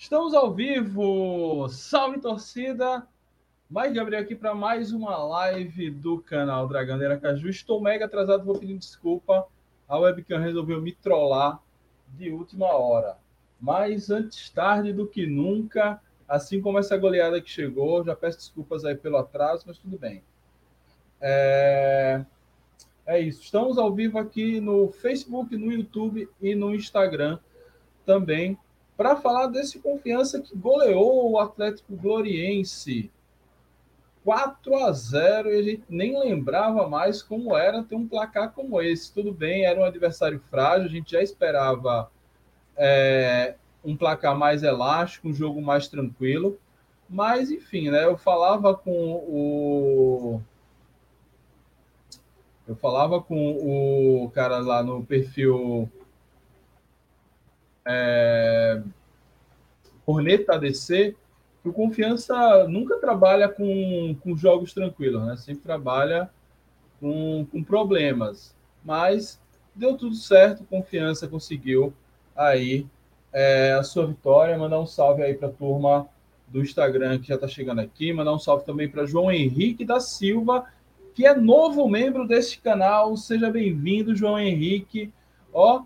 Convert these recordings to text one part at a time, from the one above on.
Estamos ao vivo! Salve torcida! Mais Gabriel aqui para mais uma live do canal Draganeira Caju. Estou mega atrasado, vou pedir desculpa. A webcam resolveu me trollar de última hora. Mas antes tarde do que nunca, assim como essa goleada que chegou, já peço desculpas aí pelo atraso, mas tudo bem. É, é isso. Estamos ao vivo aqui no Facebook, no YouTube e no Instagram também para falar desse confiança que goleou o Atlético Gloriense 4 a 0 e a gente nem lembrava mais como era ter um placar como esse. Tudo bem, era um adversário frágil, a gente já esperava é, um placar mais elástico, um jogo mais tranquilo. Mas, enfim, né? Eu falava com o. Eu falava com o cara lá no perfil. É, Corneta ADC que o Confiança nunca trabalha com, com jogos tranquilos, né? Sempre trabalha com, com problemas. Mas deu tudo certo, Confiança conseguiu aí é, a sua vitória. Mandar um salve aí para a turma do Instagram que já está chegando aqui. Mandar um salve também para João Henrique da Silva, que é novo membro deste canal. Seja bem-vindo, João Henrique. Ó,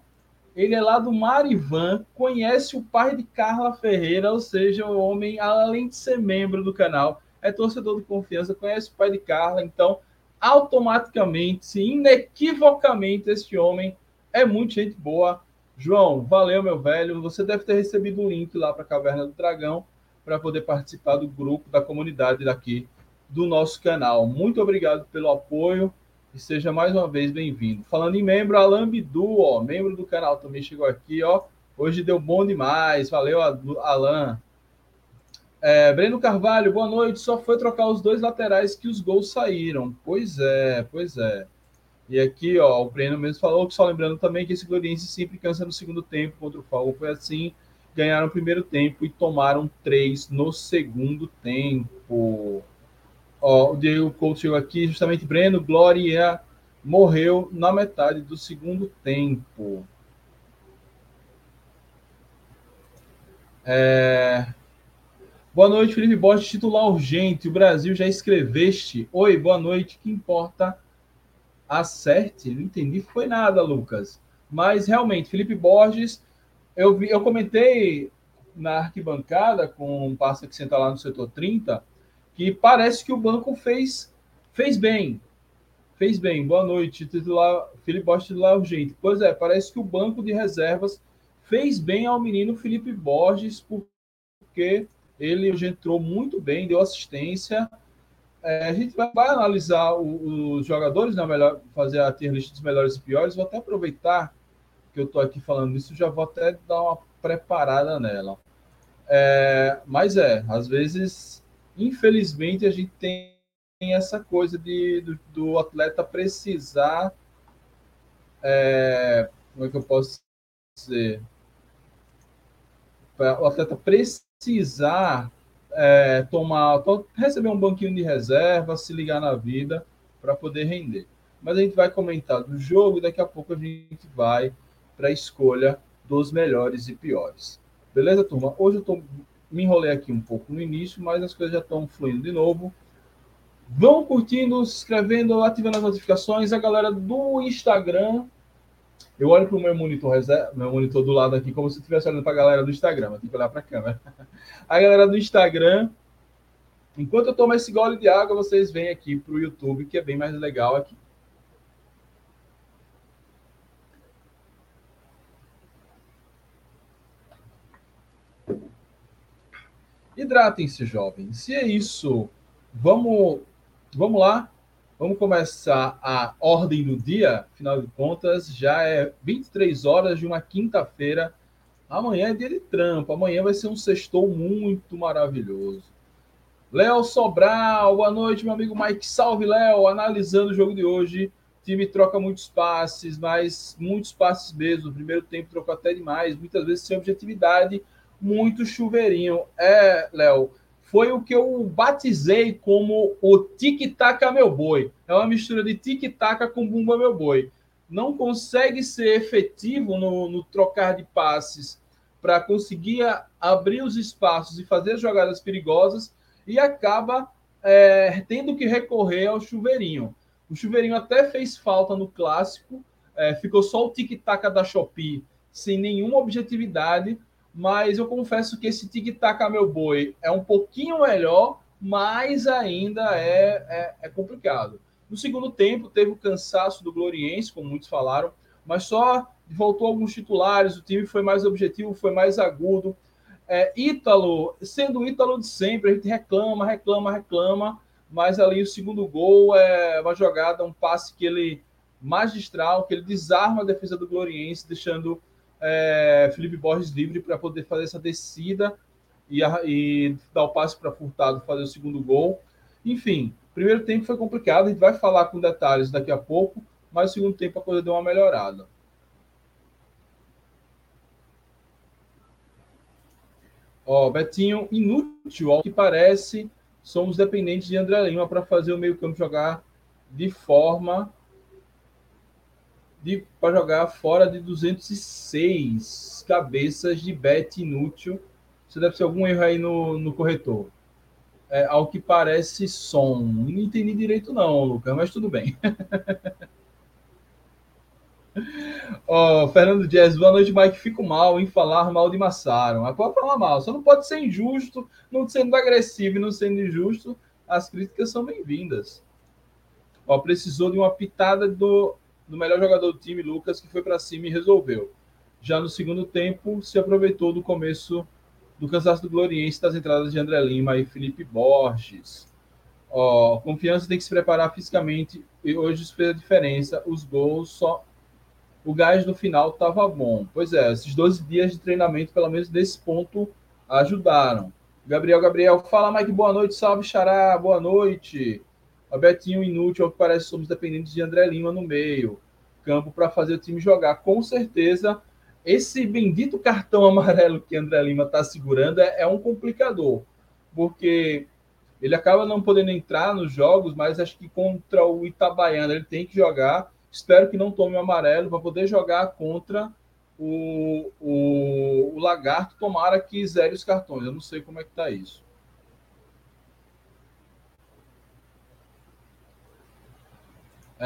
ele é lá do Marivan, conhece o pai de Carla Ferreira, ou seja, o homem, além de ser membro do canal, é torcedor de confiança, conhece o pai de Carla, então automaticamente, inequivocamente, este homem é muito gente boa. João, valeu, meu velho. Você deve ter recebido o link lá para a Caverna do Dragão para poder participar do grupo, da comunidade daqui do nosso canal. Muito obrigado pelo apoio e seja mais uma vez bem-vindo. Falando em membro, Alan Bidu, ó, membro do canal também chegou aqui, ó. Hoje deu bom demais, valeu, Alan. É, Breno Carvalho, boa noite. Só foi trocar os dois laterais que os gols saíram. Pois é, pois é. E aqui, ó, o Breno mesmo falou que só lembrando também que esse Gloriense sempre cansa no segundo tempo contra o Falcão. Foi assim, ganharam o primeiro tempo e tomaram três no segundo tempo. Ó, o Diego Couto chegou aqui, justamente Breno, Glória morreu na metade do segundo tempo. É... Boa noite, Felipe Borges, titular urgente. O Brasil já escreveste. Oi, boa noite. Que importa? Acerte. Não entendi, foi nada, Lucas. Mas realmente, Felipe Borges, eu, vi, eu comentei na arquibancada com um parceiro que senta lá no setor 30 que parece que o banco fez, fez bem. Fez bem. Boa noite, titular Felipe Borges, titular urgente. Pois é, parece que o banco de reservas fez bem ao menino Felipe Borges, porque ele entrou muito bem, deu assistência. É, a gente vai, vai analisar o, os jogadores, né, melhor, fazer a tier list dos melhores e piores. Vou até aproveitar que eu estou aqui falando isso, já vou até dar uma preparada nela. É, mas é, às vezes infelizmente, a gente tem essa coisa de, do, do atleta precisar. É, como é que eu posso dizer? O atleta precisar é, tomar, receber um banquinho de reserva, se ligar na vida para poder render. Mas a gente vai comentar do jogo e daqui a pouco a gente vai para a escolha dos melhores e piores. Beleza, turma? Hoje eu estou me enrolei aqui um pouco no início, mas as coisas já estão fluindo de novo. Vão curtindo, se inscrevendo, ativando as notificações. A galera do Instagram. Eu olho para o meu monitor, meu monitor do lado aqui, como se estivesse olhando para a galera do Instagram. Tem que olhar para a câmera. A galera do Instagram. Enquanto eu tomo esse gole de água, vocês vêm aqui para o YouTube, que é bem mais legal aqui. Hidratem-se, jovens. E é isso. Vamos, vamos lá. Vamos começar a ordem do dia. Afinal de contas, já é 23 horas de uma quinta-feira. Amanhã é dia de trampo. Amanhã vai ser um sextou muito maravilhoso. Léo Sobral, boa noite, meu amigo Mike. Salve, Léo. Analisando o jogo de hoje. O time troca muitos passes, mas muitos passes mesmo. No primeiro tempo trocou até demais, muitas vezes sem objetividade muito chuveirinho. É, Léo, foi o que eu batizei como o tic-tac meu boi. É uma mistura de tic-tac com bumba meu boi. Não consegue ser efetivo no, no trocar de passes para conseguir abrir os espaços e fazer jogadas perigosas e acaba é, tendo que recorrer ao chuveirinho. O chuveirinho até fez falta no clássico, é, ficou só o tic-tac da Shopee sem nenhuma objetividade, mas eu confesso que esse tic-tac meu boi é um pouquinho melhor, mas ainda é, é, é, complicado. No segundo tempo, teve o cansaço do Gloriense, como muitos falaram, mas só voltou alguns titulares, o time foi mais objetivo, foi mais agudo. É, Ítalo, sendo o Ítalo de sempre, a gente reclama, reclama, reclama, mas ali o segundo gol é uma jogada, um passe que ele magistral, que ele desarma a defesa do Gloriense, deixando é, Felipe Borges livre para poder fazer essa descida e, e dar o passe para Furtado fazer o segundo gol. Enfim, primeiro tempo foi complicado, a gente vai falar com detalhes daqui a pouco, mas o segundo tempo a coisa deu uma melhorada. Ó, Betinho, inútil, ao que parece, somos dependentes de André Lima para fazer o meio-campo jogar de forma para jogar fora de 206 cabeças de bet inútil. Isso deve ser algum erro aí no, no corretor. É, ao que parece som. Não entendi direito, não, Lucas, mas tudo bem. Oh, Fernando Dias, boa noite, Mike. Fico mal em falar mal de Massaro. Mas pode falar mal, só não pode ser injusto, não sendo agressivo e não sendo injusto. As críticas são bem-vindas. Ó, precisou de uma pitada do, do melhor jogador do time, Lucas, que foi para cima e resolveu. Já no segundo tempo, se aproveitou do começo do cansaço do Gloriense das entradas de André Lima e Felipe Borges. Confiança tem que se preparar fisicamente e hoje isso fez a diferença. Os gols só o gás no final estava bom. Pois é, esses 12 dias de treinamento, pelo menos nesse ponto, ajudaram. Gabriel, Gabriel, fala, Mike, boa noite, salve, Xará, boa noite. Betinho inútil, ao que parece, somos dependentes de André Lima no meio. Campo para fazer o time jogar. Com certeza, esse bendito cartão amarelo que André Lima está segurando é, é um complicador, porque ele acaba não podendo entrar nos jogos, mas acho que contra o Itabaiana ele tem que jogar Espero que não tome o amarelo para poder jogar contra o, o, o, Lagarto. Tomara que zere os cartões. Eu não sei como é que está isso.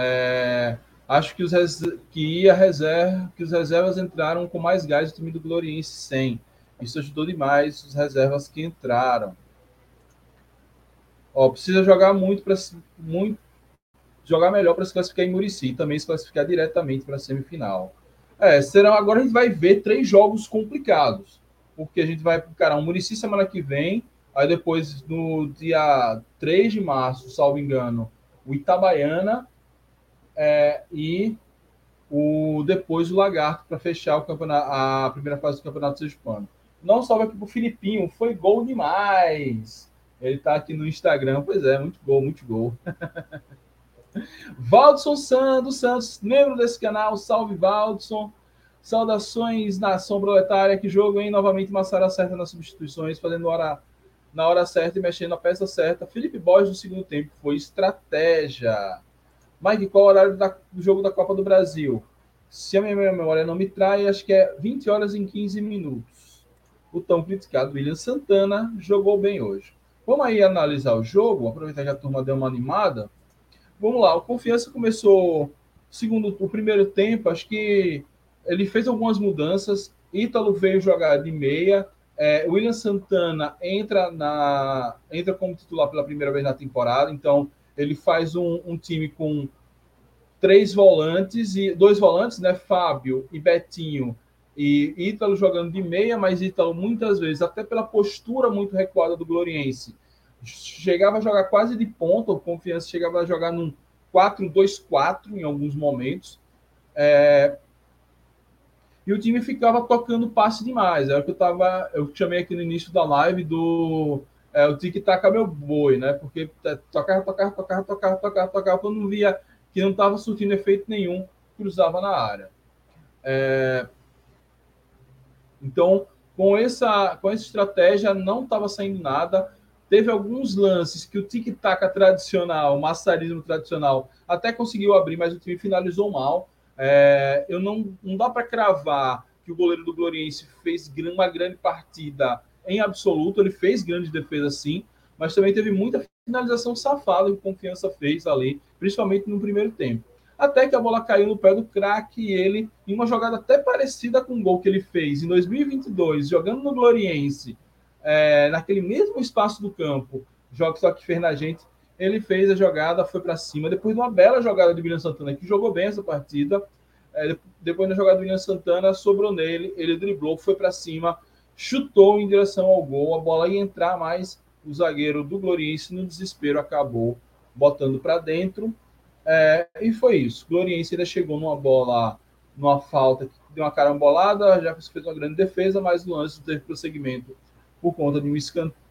É, acho que, os que ia reserva, que os reservas entraram com mais gás do time do Gloriense 100. Isso ajudou demais os reservas que entraram. Ó, precisa jogar muito para muito jogar melhor para se classificar em Murici e também se classificar diretamente para a semifinal. É, serão, agora a gente vai ver três jogos complicados, porque a gente vai encarar um Murici semana que vem, aí depois no dia 3 de março, salvo engano, o Itabaiana é, e o depois o Lagarto para fechar o campeonato, a primeira fase do Campeonato Hispano. Não salve aqui para o Filipinho, foi gol demais. Ele está aqui no Instagram, pois é, muito gol, muito gol. Valdson Santos, Santos, membro desse canal, salve Valdson. Saudações nação proletária, que jogo, hein? Novamente Massara certa nas substituições, fazendo hora, na hora certa e mexendo na peça certa. Felipe Borges no segundo tempo foi estratégia. Mike, qual é horário da, do jogo da Copa do Brasil? Se a minha memória não me trai, acho que é 20 horas e 15 minutos. O tão criticado William Santana jogou bem hoje. Vamos aí analisar o jogo, aproveitar que a turma deu uma animada. Vamos lá, o Confiança começou, segundo o primeiro tempo, acho que ele fez algumas mudanças. Ítalo veio jogar de meia. É, William Santana entra, na, entra como titular pela primeira vez na temporada, então ele faz um, um time com três volantes e dois volantes, né? Fábio e Betinho e Ítalo jogando de meia, mas Ítalo muitas vezes, até pela postura muito recuada do Gloriense, chegava a jogar quase de ponta, o Confiança chegava a jogar num 4-2-4 em alguns momentos. É, e o time ficava tocando passe demais. Era o que eu tava, eu chamei aqui no início da live do é, o tic-tac meu boi, né? Porque tocava, tocava, tocava, tocava, tocava, tocava, quando via que não estava surtindo efeito nenhum, cruzava na área. É, então, com essa, com essa estratégia, não estava saindo nada. Teve alguns lances que o tic-tac tradicional, o massarismo tradicional, até conseguiu abrir, mas o time finalizou mal. É, eu não, não dá para cravar que o goleiro do Gloriense fez uma grande partida em absoluto, ele fez grande defesa sim, mas também teve muita finalização safada que o Confiança fez ali, principalmente no primeiro tempo. Até que a bola caiu no pé do craque e ele, em uma jogada até parecida com o gol que ele fez em 2022, jogando no Gloriense, é, naquele mesmo espaço do campo, jogo só que fez na gente, ele fez a jogada, foi para cima, depois de uma bela jogada de William Santana, que jogou bem essa partida, é, depois da jogada do William Santana, sobrou nele, ele driblou, foi para cima, chutou em direção ao gol, a bola ia entrar, mas o zagueiro do Gloriense, no desespero, acabou botando para dentro. É, e foi isso. O Gloriense ainda chegou numa bola, numa falta deu uma carambolada, já fez uma grande defesa, mas no lance teve prosseguimento por conta de um,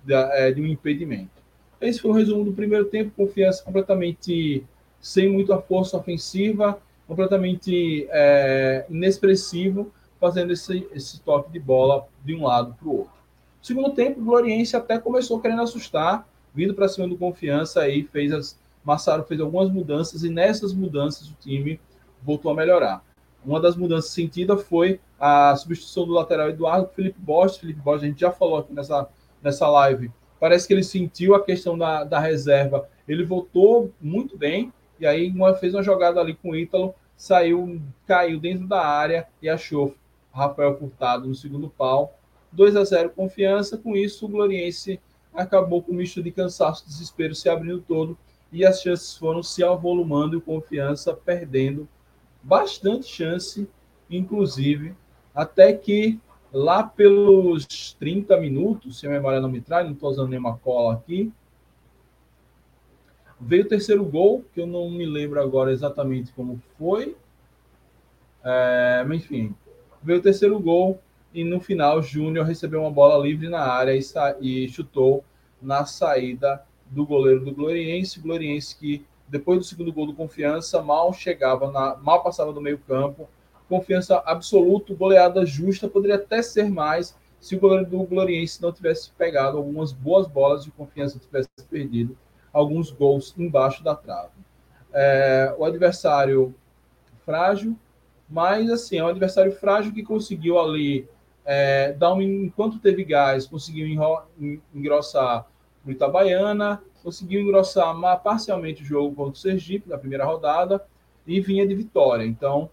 é, de um impedimento. Esse foi o resumo do primeiro tempo. Confiança completamente sem muita força ofensiva, completamente é, inexpressivo, fazendo esse, esse toque de bola de um lado para o outro. Segundo tempo, o Gloriense até começou querendo assustar, vindo para cima do Confiança aí, fez as Massaro fez algumas mudanças e nessas mudanças o time voltou a melhorar. Uma das mudanças sentidas foi a substituição do lateral Eduardo Felipe Borges. Felipe Borges, a gente já falou aqui nessa, nessa live. Parece que ele sentiu a questão da, da reserva. Ele voltou muito bem e aí uma, fez uma jogada ali com o Ítalo, saiu, caiu dentro da área e achou Rafael Furtado no segundo pau. 2 a 0 confiança. Com isso, o Gloriense acabou com o misto de cansaço e desespero se abrindo todo e as chances foram se avolumando e o confiança perdendo bastante chance, inclusive, até que lá pelos 30 minutos, se a memória não me traz, não estou usando nenhuma cola aqui, veio o terceiro gol, que eu não me lembro agora exatamente como foi, é, mas enfim, veio o terceiro gol e no final Júnior recebeu uma bola livre na área e, e chutou na saída do goleiro do Gloriense, Gloriense que depois do segundo gol do Confiança mal chegava, na, mal passava do meio campo, confiança absoluta, goleada justa, poderia até ser mais se o goleiro do Gloriense não tivesse pegado algumas boas bolas e confiança tivesse perdido alguns gols embaixo da trave. É, o adversário frágil, mas assim, é um adversário frágil que conseguiu ali é, dar um, enquanto teve gás, conseguiu engrossar o Itabaiana, conseguiu engrossar parcialmente o jogo contra o Sergipe na primeira rodada e vinha de vitória. Então,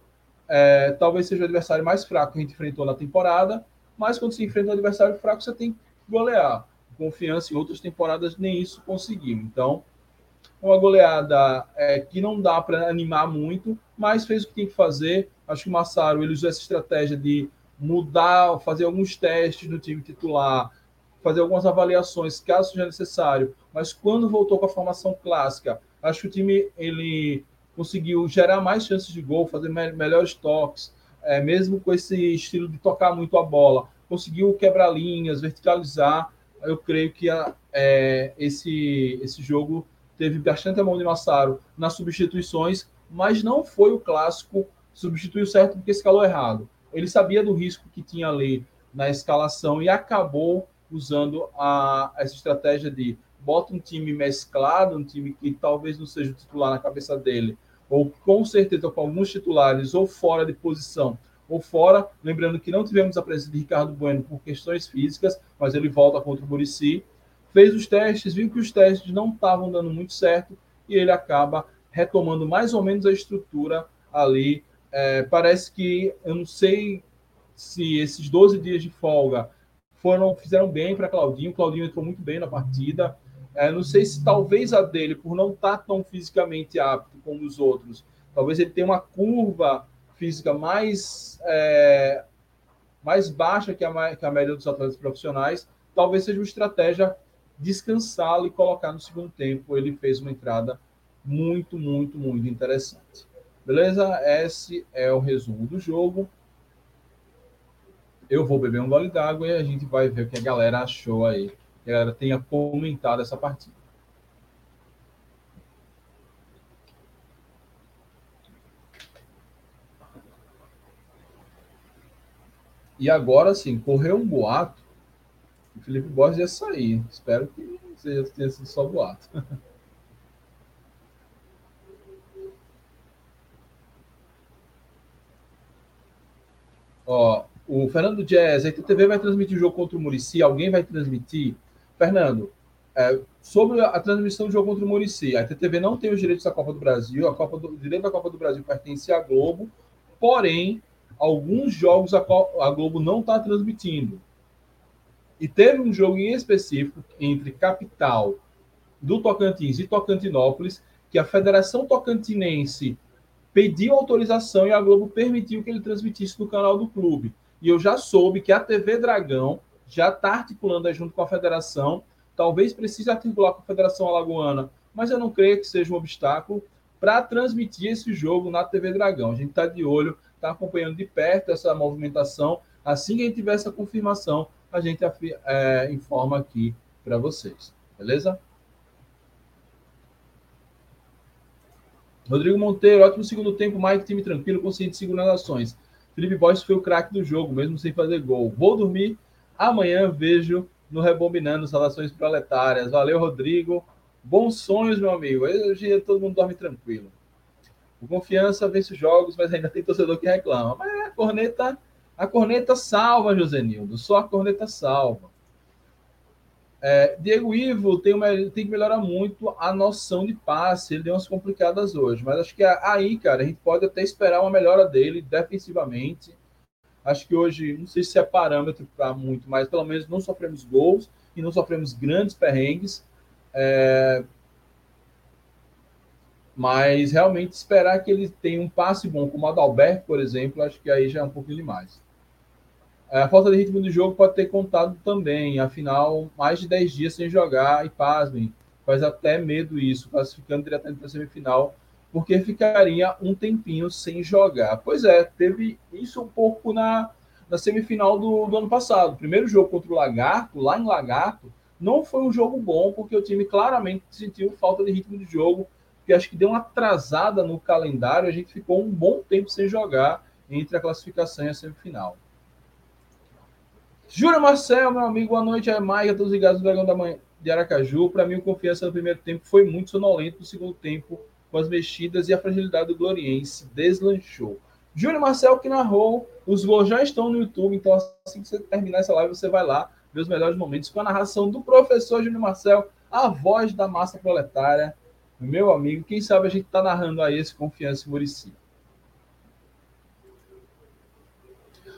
é, talvez seja o adversário mais fraco que a gente enfrentou na temporada, mas quando se enfrenta um adversário fraco, você tem que golear. Confiança em outras temporadas, nem isso conseguimos. Então, uma goleada é, que não dá para animar muito, mas fez o que tinha que fazer. Acho que o Massaro ele usou essa estratégia de mudar, fazer alguns testes no time titular, fazer algumas avaliações, caso seja necessário. Mas quando voltou com a formação clássica, acho que o time ele conseguiu gerar mais chances de gol, fazer me melhores toques, é, mesmo com esse estilo de tocar muito a bola, conseguiu quebrar linhas, verticalizar. Eu creio que a, é, esse, esse jogo teve bastante a mão de Massaro nas substituições, mas não foi o clássico substituiu certo porque escalou errado. Ele sabia do risco que tinha ali na escalação e acabou usando a, essa estratégia de bota um time mesclado, um time que talvez não seja o titular na cabeça dele, ou com certeza com alguns titulares, ou fora de posição, ou fora. Lembrando que não tivemos a presença de Ricardo Bueno por questões físicas, mas ele volta contra o Murici. Fez os testes, viu que os testes não estavam dando muito certo e ele acaba retomando mais ou menos a estrutura ali. É, parece que eu não sei se esses 12 dias de folga foram fizeram bem para Claudinho. Claudinho entrou muito bem na partida. É, não sei se talvez a dele, por não estar tá tão fisicamente apto como os outros, talvez ele tenha uma curva física mais, é, mais baixa que a, que a média dos atletas profissionais. Talvez seja uma estratégia descansá-lo e colocar no segundo tempo. Ele fez uma entrada muito, muito, muito interessante. Beleza? Esse é o resumo do jogo eu vou beber um gole d'água e a gente vai ver o que a galera achou aí. Que a galera tenha comentado essa partida. E agora sim, correu um boato. O Felipe Borges ia sair. Espero que seja, tenha sido só boato. Ó, O Fernando Jazz, a ITTV vai transmitir o jogo contra o Murici? Alguém vai transmitir? Fernando, é, sobre a transmissão do jogo contra o Murici, a ITTV não tem os direitos da Copa do Brasil, a Copa do, o direito da Copa do Brasil pertence à Globo, porém, alguns jogos a, a Globo não está transmitindo. E teve um jogo em específico entre Capital do Tocantins e Tocantinópolis, que a Federação Tocantinense pediu autorização e a Globo permitiu que ele transmitisse no canal do clube. E eu já soube que a TV Dragão já está articulando junto com a federação, talvez precise articular com a Federação Alagoana, mas eu não creio que seja um obstáculo para transmitir esse jogo na TV Dragão. A gente está de olho, está acompanhando de perto essa movimentação. Assim que a gente tiver essa confirmação, a gente é, informa aqui para vocês. Beleza? Rodrigo Monteiro, ótimo segundo tempo, Mike, time tranquilo, consciente segurar as ações. Felipe Boys foi o craque do jogo, mesmo sem fazer gol. Vou dormir, amanhã vejo no Rebobinando Salações Proletárias. Valeu, Rodrigo. Bons sonhos, meu amigo. Hoje todo mundo dorme tranquilo. O Confiança vence os jogos, mas ainda tem torcedor que reclama. Mas a corneta, a corneta salva, Josenildo. Só a corneta salva. É, Diego Ivo tem, uma, tem que melhorar muito a noção de passe. Ele deu umas complicadas hoje, mas acho que aí, cara, a gente pode até esperar uma melhora dele defensivamente. Acho que hoje, não sei se é parâmetro para muito, mas pelo menos não sofremos gols e não sofremos grandes perrengues. É, mas realmente esperar que ele tenha um passe bom, como o Adalberto, por exemplo, acho que aí já é um pouquinho demais. É, a falta de ritmo do jogo pode ter contado também, afinal, mais de 10 dias sem jogar, e pasmem, faz até medo isso, classificando diretamente para a semifinal, porque ficaria um tempinho sem jogar. Pois é, teve isso um pouco na, na semifinal do, do ano passado. Primeiro jogo contra o Lagarto, lá em Lagarto, não foi um jogo bom, porque o time claramente sentiu falta de ritmo de jogo, que acho que deu uma atrasada no calendário, a gente ficou um bom tempo sem jogar entre a classificação e a semifinal. Júlio Marcel, meu amigo, boa noite. É Maia, todos ligados do Dragão da Manhã de Aracaju. Para mim, o confiança no primeiro tempo foi muito sonolento. No segundo tempo, com as mexidas e a fragilidade do Gloriense, deslanchou. Júlio Marcel que narrou. Os gols já estão no YouTube, então assim que você terminar essa live, você vai lá ver os melhores momentos com a narração do professor Júlio Marcel, a voz da massa proletária. Meu amigo, quem sabe a gente está narrando aí esse Confiança em Murici.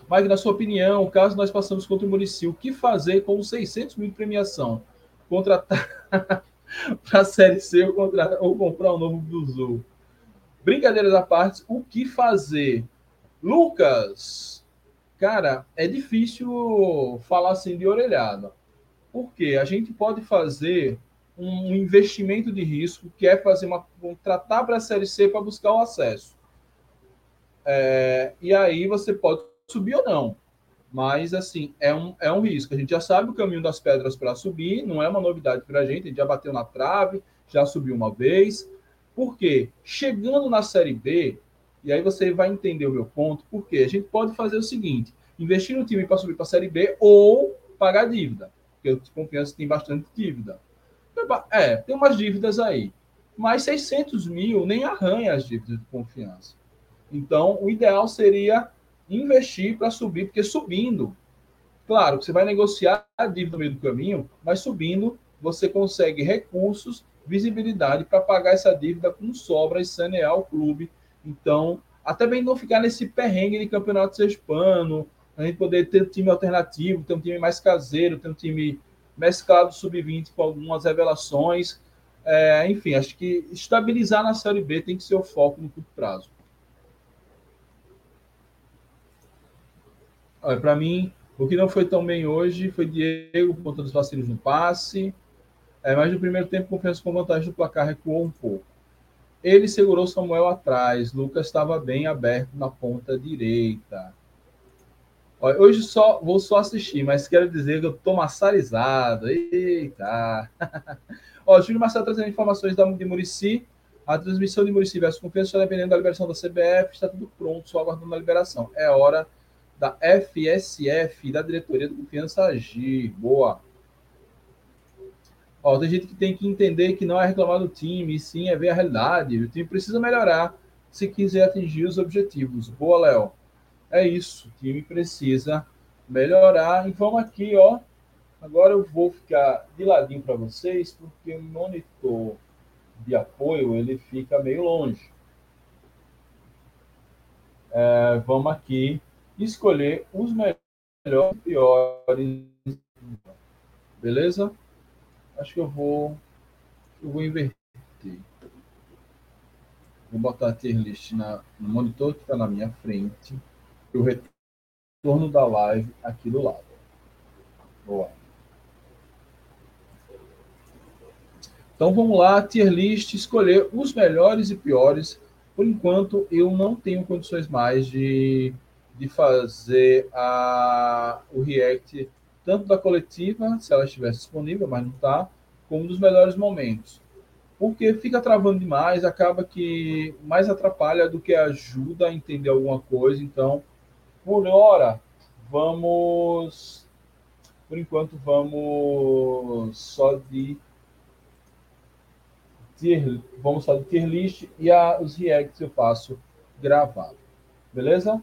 Mike, na sua opinião, caso nós passamos contra o Murici, o que fazer com os 600 mil de premiação? Contratar para a Série C ou, ou comprar um novo Bluezoo? Brincadeiras à parte, o que fazer? Lucas, cara, é difícil falar assim de orelhada. Porque a gente pode fazer um investimento de risco, que é fazer uma contratar para a Série C para buscar o acesso. É, e aí você pode subir ou não. Mas, assim, é um, é um risco. A gente já sabe o caminho das pedras para subir, não é uma novidade para a gente, a gente já bateu na trave, já subiu uma vez. Por quê? Chegando na Série B, e aí você vai entender o meu ponto, porque a gente pode fazer o seguinte: investir no time para subir para a Série B ou pagar dívida, porque o Confiança tem bastante dívida. É, tem umas dívidas aí, mas 600 mil nem arranha as dívidas de confiança. Então, o ideal seria investir para subir, porque subindo, claro, você vai negociar a dívida no meio do caminho, mas subindo, você consegue recursos, visibilidade para pagar essa dívida com sobra e sanear o clube. Então, até bem não ficar nesse perrengue de campeonato sexpano, a gente poder ter um time alternativo, ter um time mais caseiro, ter um time mesclado sub-20 com algumas revelações. É, enfim, acho que estabilizar na Série B tem que ser o foco no curto prazo. Para mim, o que não foi tão bem hoje foi Diego por conta dos vacilos no passe. É, mas no primeiro tempo, confiança com vantagem do placar recuou um pouco. Ele segurou Samuel atrás. Lucas estava bem aberto na ponta direita. Olha, hoje só vou só assistir, mas quero dizer que eu estou massarizado. Eita! Ó, Júlio Marcelo trazendo informações da, de Murici. A transmissão de Murici versus Confiança dependendo da liberação da CBF. Está tudo pronto, só aguardando a liberação. É hora da FSF, da Diretoria de Confiança Agir. Boa. Ó, tem gente que tem que entender que não é reclamar do time, sim é ver a realidade. O time precisa melhorar se quiser atingir os objetivos. Boa, Léo. é isso. O time precisa melhorar. E vamos aqui, ó. Agora eu vou ficar de ladinho para vocês, porque o monitor de apoio ele fica meio longe. É, vamos aqui escolher os melhores e piores. Beleza? Acho que eu vou eu vou inverter. Vou botar a tier list na, no monitor que está na minha frente e o retorno da live aqui do lado. Boa. Então vamos lá, tier list, escolher os melhores e piores. Por enquanto, eu não tenho condições mais de, de fazer a, o react tanto da coletiva, se ela estivesse disponível, mas não está, como dos melhores momentos. Porque fica travando demais, acaba que mais atrapalha do que ajuda a entender alguma coisa. Então, por hora, vamos. Por enquanto, vamos só de. Tier, vamos só de tier list e a, os reacts eu faço gravado. Beleza?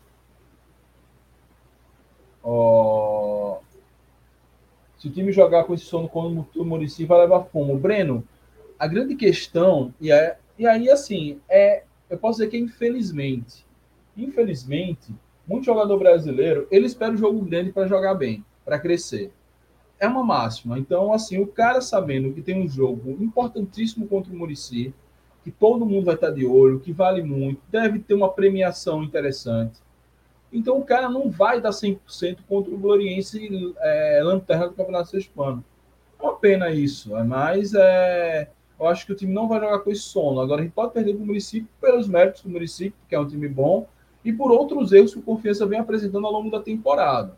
Se o time jogar com esse sono como o Murici, vai levar fumo. Breno, a grande questão, e, é, e aí assim, é, eu posso dizer que infelizmente, infelizmente, muito jogador brasileiro, ele espera o jogo grande para jogar bem, para crescer. É uma máxima. Então, assim, o cara sabendo que tem um jogo importantíssimo contra o Murici, que todo mundo vai estar de olho, que vale muito, deve ter uma premiação interessante. Então o cara não vai dar 100% contra o Gloriense é, lanterna do Campeonato Hispano. É uma pena isso, é mas é, eu acho que o time não vai jogar com esse sono. Agora a gente pode perder para o município pelos méritos do município, que é um time bom, e por outros erros que o Confiança vem apresentando ao longo da temporada.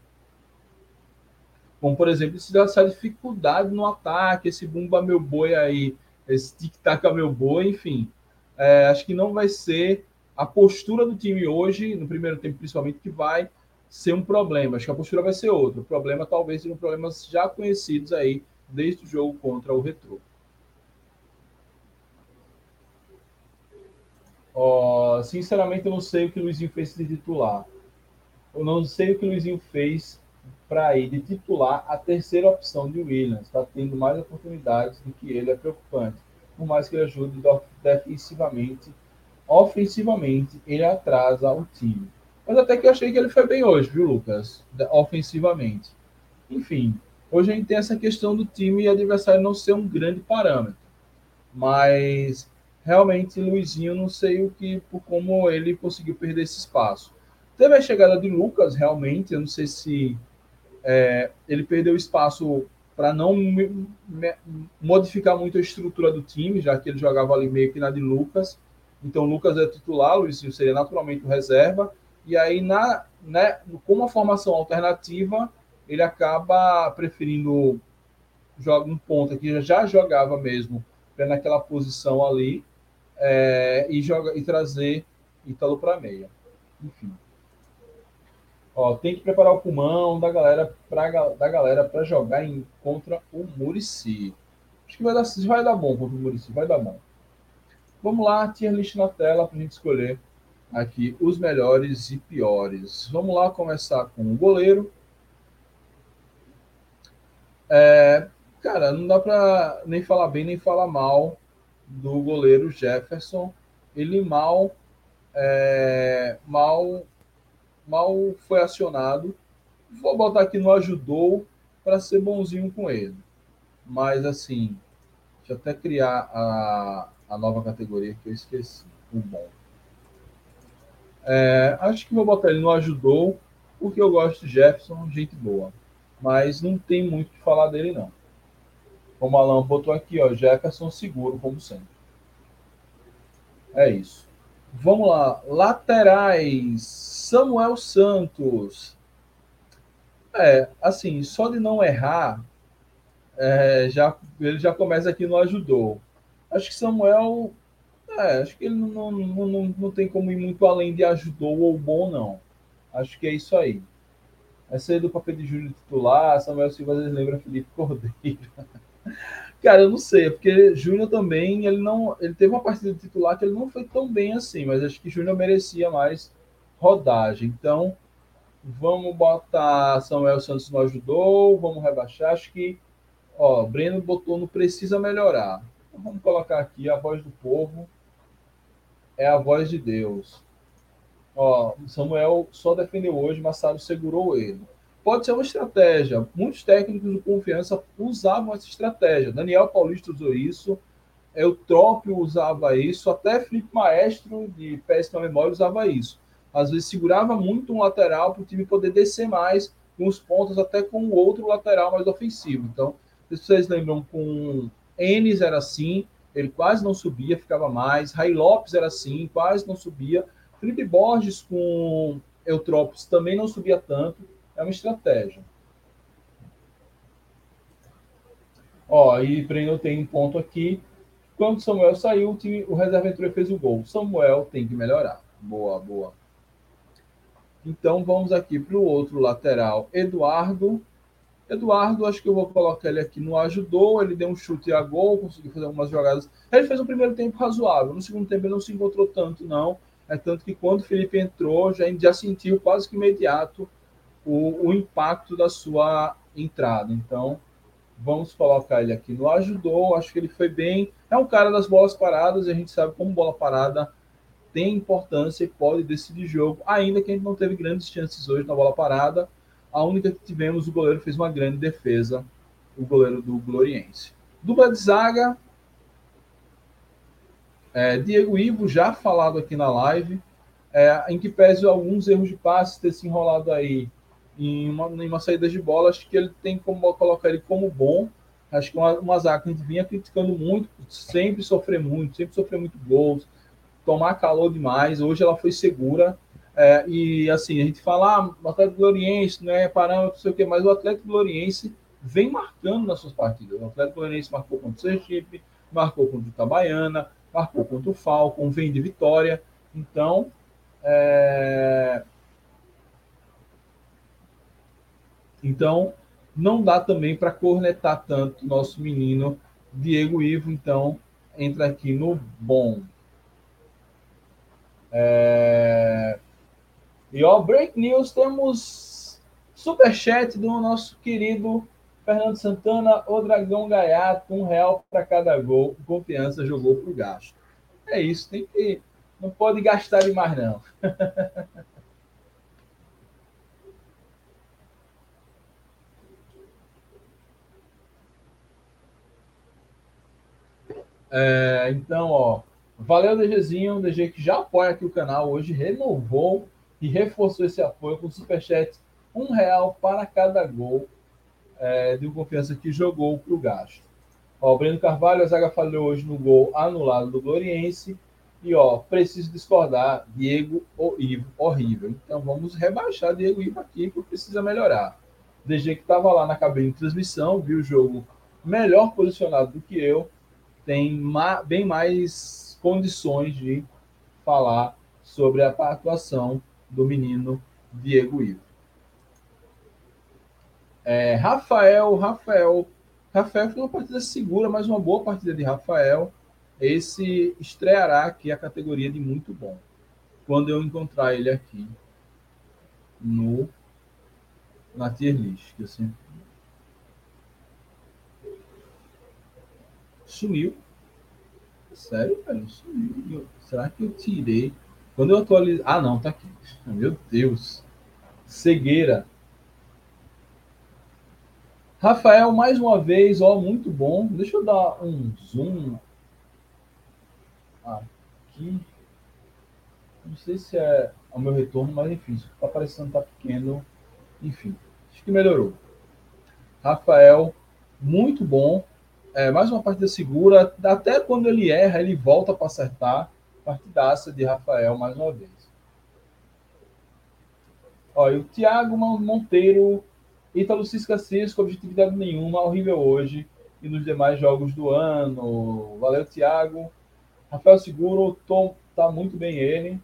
Como, por exemplo, essa dificuldade no ataque, esse bumba meu boi aí, esse tic-tac meu boi, enfim. É, acho que não vai ser a postura do time hoje, no primeiro tempo principalmente, que vai ser um problema. Acho que a postura vai ser outra. O problema talvez sejam problemas já conhecidos aí desde o jogo contra o Retro. Sinceramente, eu não sei o que o Luizinho fez de titular. Eu não sei o que o Luizinho fez para ir de titular a terceira opção de Williams. Está tendo mais oportunidades do que ele, é preocupante. Por mais que ele ajude defensivamente ofensivamente, ele atrasa o time. Mas até que eu achei que ele foi bem hoje, viu, Lucas? Ofensivamente. Enfim, hoje a gente tem essa questão do time e adversário não ser um grande parâmetro. Mas realmente, Luizinho, não sei o que, por como ele conseguiu perder esse espaço. Teve a chegada de Lucas, realmente, eu não sei se é, ele perdeu espaço para não me, me, modificar muito a estrutura do time, já que ele jogava ali meio que na de Lucas. Então, o Lucas é titular, o Luizinho seria naturalmente o reserva. E aí, na, né, com uma formação alternativa, ele acaba preferindo jogar um ponta que já jogava mesmo né, naquela posição ali é, e, joga, e trazer Ítalo para meia. Enfim. Ó, tem que preparar o pulmão da galera para da galera para jogar em, contra o Murici. Acho que vai dar, vai dar bom contra o Murici, vai dar bom. Vamos lá, tier list na tela para a gente escolher aqui os melhores e piores. Vamos lá começar com o goleiro. É, cara, não dá para nem falar bem nem falar mal do goleiro Jefferson. Ele mal, é, mal, mal foi acionado. Vou botar aqui no ajudou para ser bonzinho com ele. Mas assim, deixa eu até criar a, a nova categoria que eu esqueci. O bom. É, acho que vou botar ele no ajudou, porque eu gosto de Jefferson, gente boa. Mas não tem muito o que falar dele, não. Como o Alan botou aqui, ó, Jefferson seguro, como sempre. É isso. Vamos lá. Laterais. Samuel Santos. É, assim, só de não errar, é, já, ele já começa aqui no ajudou. Acho que Samuel. É, acho que ele não, não, não, não tem como ir muito além de ajudou ou bom, não. Acho que é isso aí. Essa aí do papel de Júlio titular, Samuel Silva às vezes lembra Felipe Cordeiro. Cara, eu não sei, é porque Júnior também, ele não, ele teve uma partida titular que ele não foi tão bem assim, mas acho que Júnior merecia mais rodagem. Então, Vamos botar Samuel Santos não ajudou. Vamos rebaixar. Acho que, ó, Breno botou não precisa melhorar. Vamos colocar aqui a voz do povo. É a voz de Deus. Ó, Samuel só defendeu hoje, Massaro segurou ele. Pode ser uma estratégia. Muitos técnicos de confiança usavam essa estratégia. Daniel Paulista usou isso. Eutrópio usava isso. Até Felipe Maestro, de péssima memória, usava isso às vezes segurava muito um lateral para o time poder descer mais os pontos, até com o outro lateral mais ofensivo. Então, se vocês lembram, com Enes era assim, ele quase não subia, ficava mais. Ray Lopes era assim, quase não subia. Felipe Borges com Eutrópicos também não subia tanto. É uma estratégia. Ó, e Breno tem um ponto aqui. Quando Samuel saiu, o, time, o reserva entrou e fez o gol. Samuel tem que melhorar. Boa, boa. Então vamos aqui para o outro lateral, Eduardo. Eduardo, acho que eu vou colocar ele aqui no ajudou, ele deu um chute a gol, conseguiu fazer algumas jogadas. Ele fez um primeiro tempo razoável, no segundo tempo ele não se encontrou tanto, não. É tanto que quando o Felipe entrou, já, já sentiu quase que imediato o, o impacto da sua entrada. Então, vamos colocar ele aqui no ajudou, acho que ele foi bem. É um cara das bolas paradas, e a gente sabe como bola parada tem importância e pode decidir jogo, ainda que a gente não teve grandes chances hoje na bola parada. A única que tivemos, o goleiro fez uma grande defesa, o goleiro do Gloriense. Dupla de zaga, é, Diego Ivo, já falado aqui na live, é, em que pese alguns erros de passe ter se enrolado aí em uma, em uma saída de bola, acho que ele tem como colocar ele como bom. Acho que uma, uma zaga que a gente vinha criticando muito, sempre sofrer muito, sempre sofrer muito gols, tomar calor demais. Hoje ela foi segura. É, e assim, a gente fala, ah, o Atlético Gloriense não é parâmetro, não sei o quê, mas o Atlético Gloriense vem marcando nas suas partidas. O Atlético Gloriense marcou contra o Sergipe, marcou contra o Itabaiana, marcou contra o Falcon, vem de vitória. Então, é... então não dá também para cornetar tanto nosso menino Diego Ivo. Então, entra aqui no bom. É... E ó, break news, temos superchat do nosso querido Fernando Santana, o Dragão Gaiato, um real para cada gol. Confiança jogou para o gasto. É isso, tem que. Não pode gastar demais, não. é, então, ó. Valeu, DGzinho. DG que já apoia aqui o canal hoje, renovou e reforçou esse apoio com superchat um real para cada gol é, de confiança que jogou para o gasto. Ó, o Breno Carvalho, a zaga falhou hoje no gol anulado do Gloriense. E ó, preciso discordar, Diego ou Ivo, horrível. Então vamos rebaixar Diego Ivo aqui, porque precisa melhorar. DG que estava lá na cabine de transmissão, viu o jogo melhor posicionado do que eu, tem ma bem mais condições de falar sobre a atuação do menino Diego Ivo. É, Rafael, Rafael, Rafael foi uma partida segura, mas uma boa partida de Rafael. Esse estreará aqui a categoria de muito bom. Quando eu encontrar ele aqui no na tier list, que assim sumiu. Sério, velho? Sumiu. Será que eu tirei? Quando eu atualizei. Ah, não, tá aqui. Meu Deus. Cegueira. Rafael, mais uma vez, ó, muito bom. Deixa eu dar um zoom aqui. Não sei se é o meu retorno, mas enfim, está parecendo tá pequeno. Enfim, acho que melhorou. Rafael, muito bom. É, mais uma partida segura. Até quando ele erra, ele volta para acertar. Partidaça de Rafael mais uma vez. Olha, o Thiago Monteiro, Ítalo Cisca Cisco, objetividade nenhuma, horrível hoje e nos demais jogos do ano. Valeu, Thiago. Rafael Seguro, Tom, tá muito bem ele.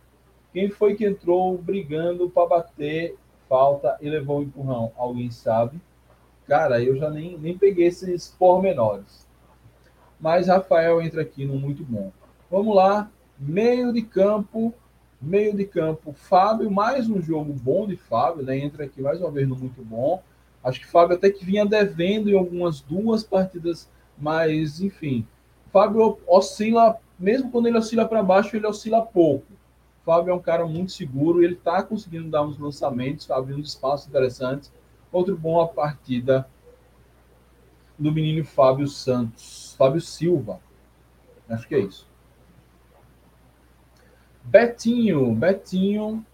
Quem foi que entrou brigando para bater falta e levou o empurrão? Alguém sabe? Cara, eu já nem, nem peguei esses pormenores. Mas Rafael entra aqui no muito bom. Vamos lá. Meio de campo. Meio de campo, Fábio, mais um jogo bom de Fábio, né? Entra aqui mais uma vez no muito bom. Acho que Fábio até que vinha devendo em algumas duas partidas, mas enfim. Fábio oscila, mesmo quando ele oscila para baixo, ele oscila pouco. Fábio é um cara muito seguro, ele está conseguindo dar uns lançamentos, abrindo espaços interessantes. Outro bom a partida do menino Fábio Santos, Fábio Silva. Acho que é isso. Betinho, Betinho.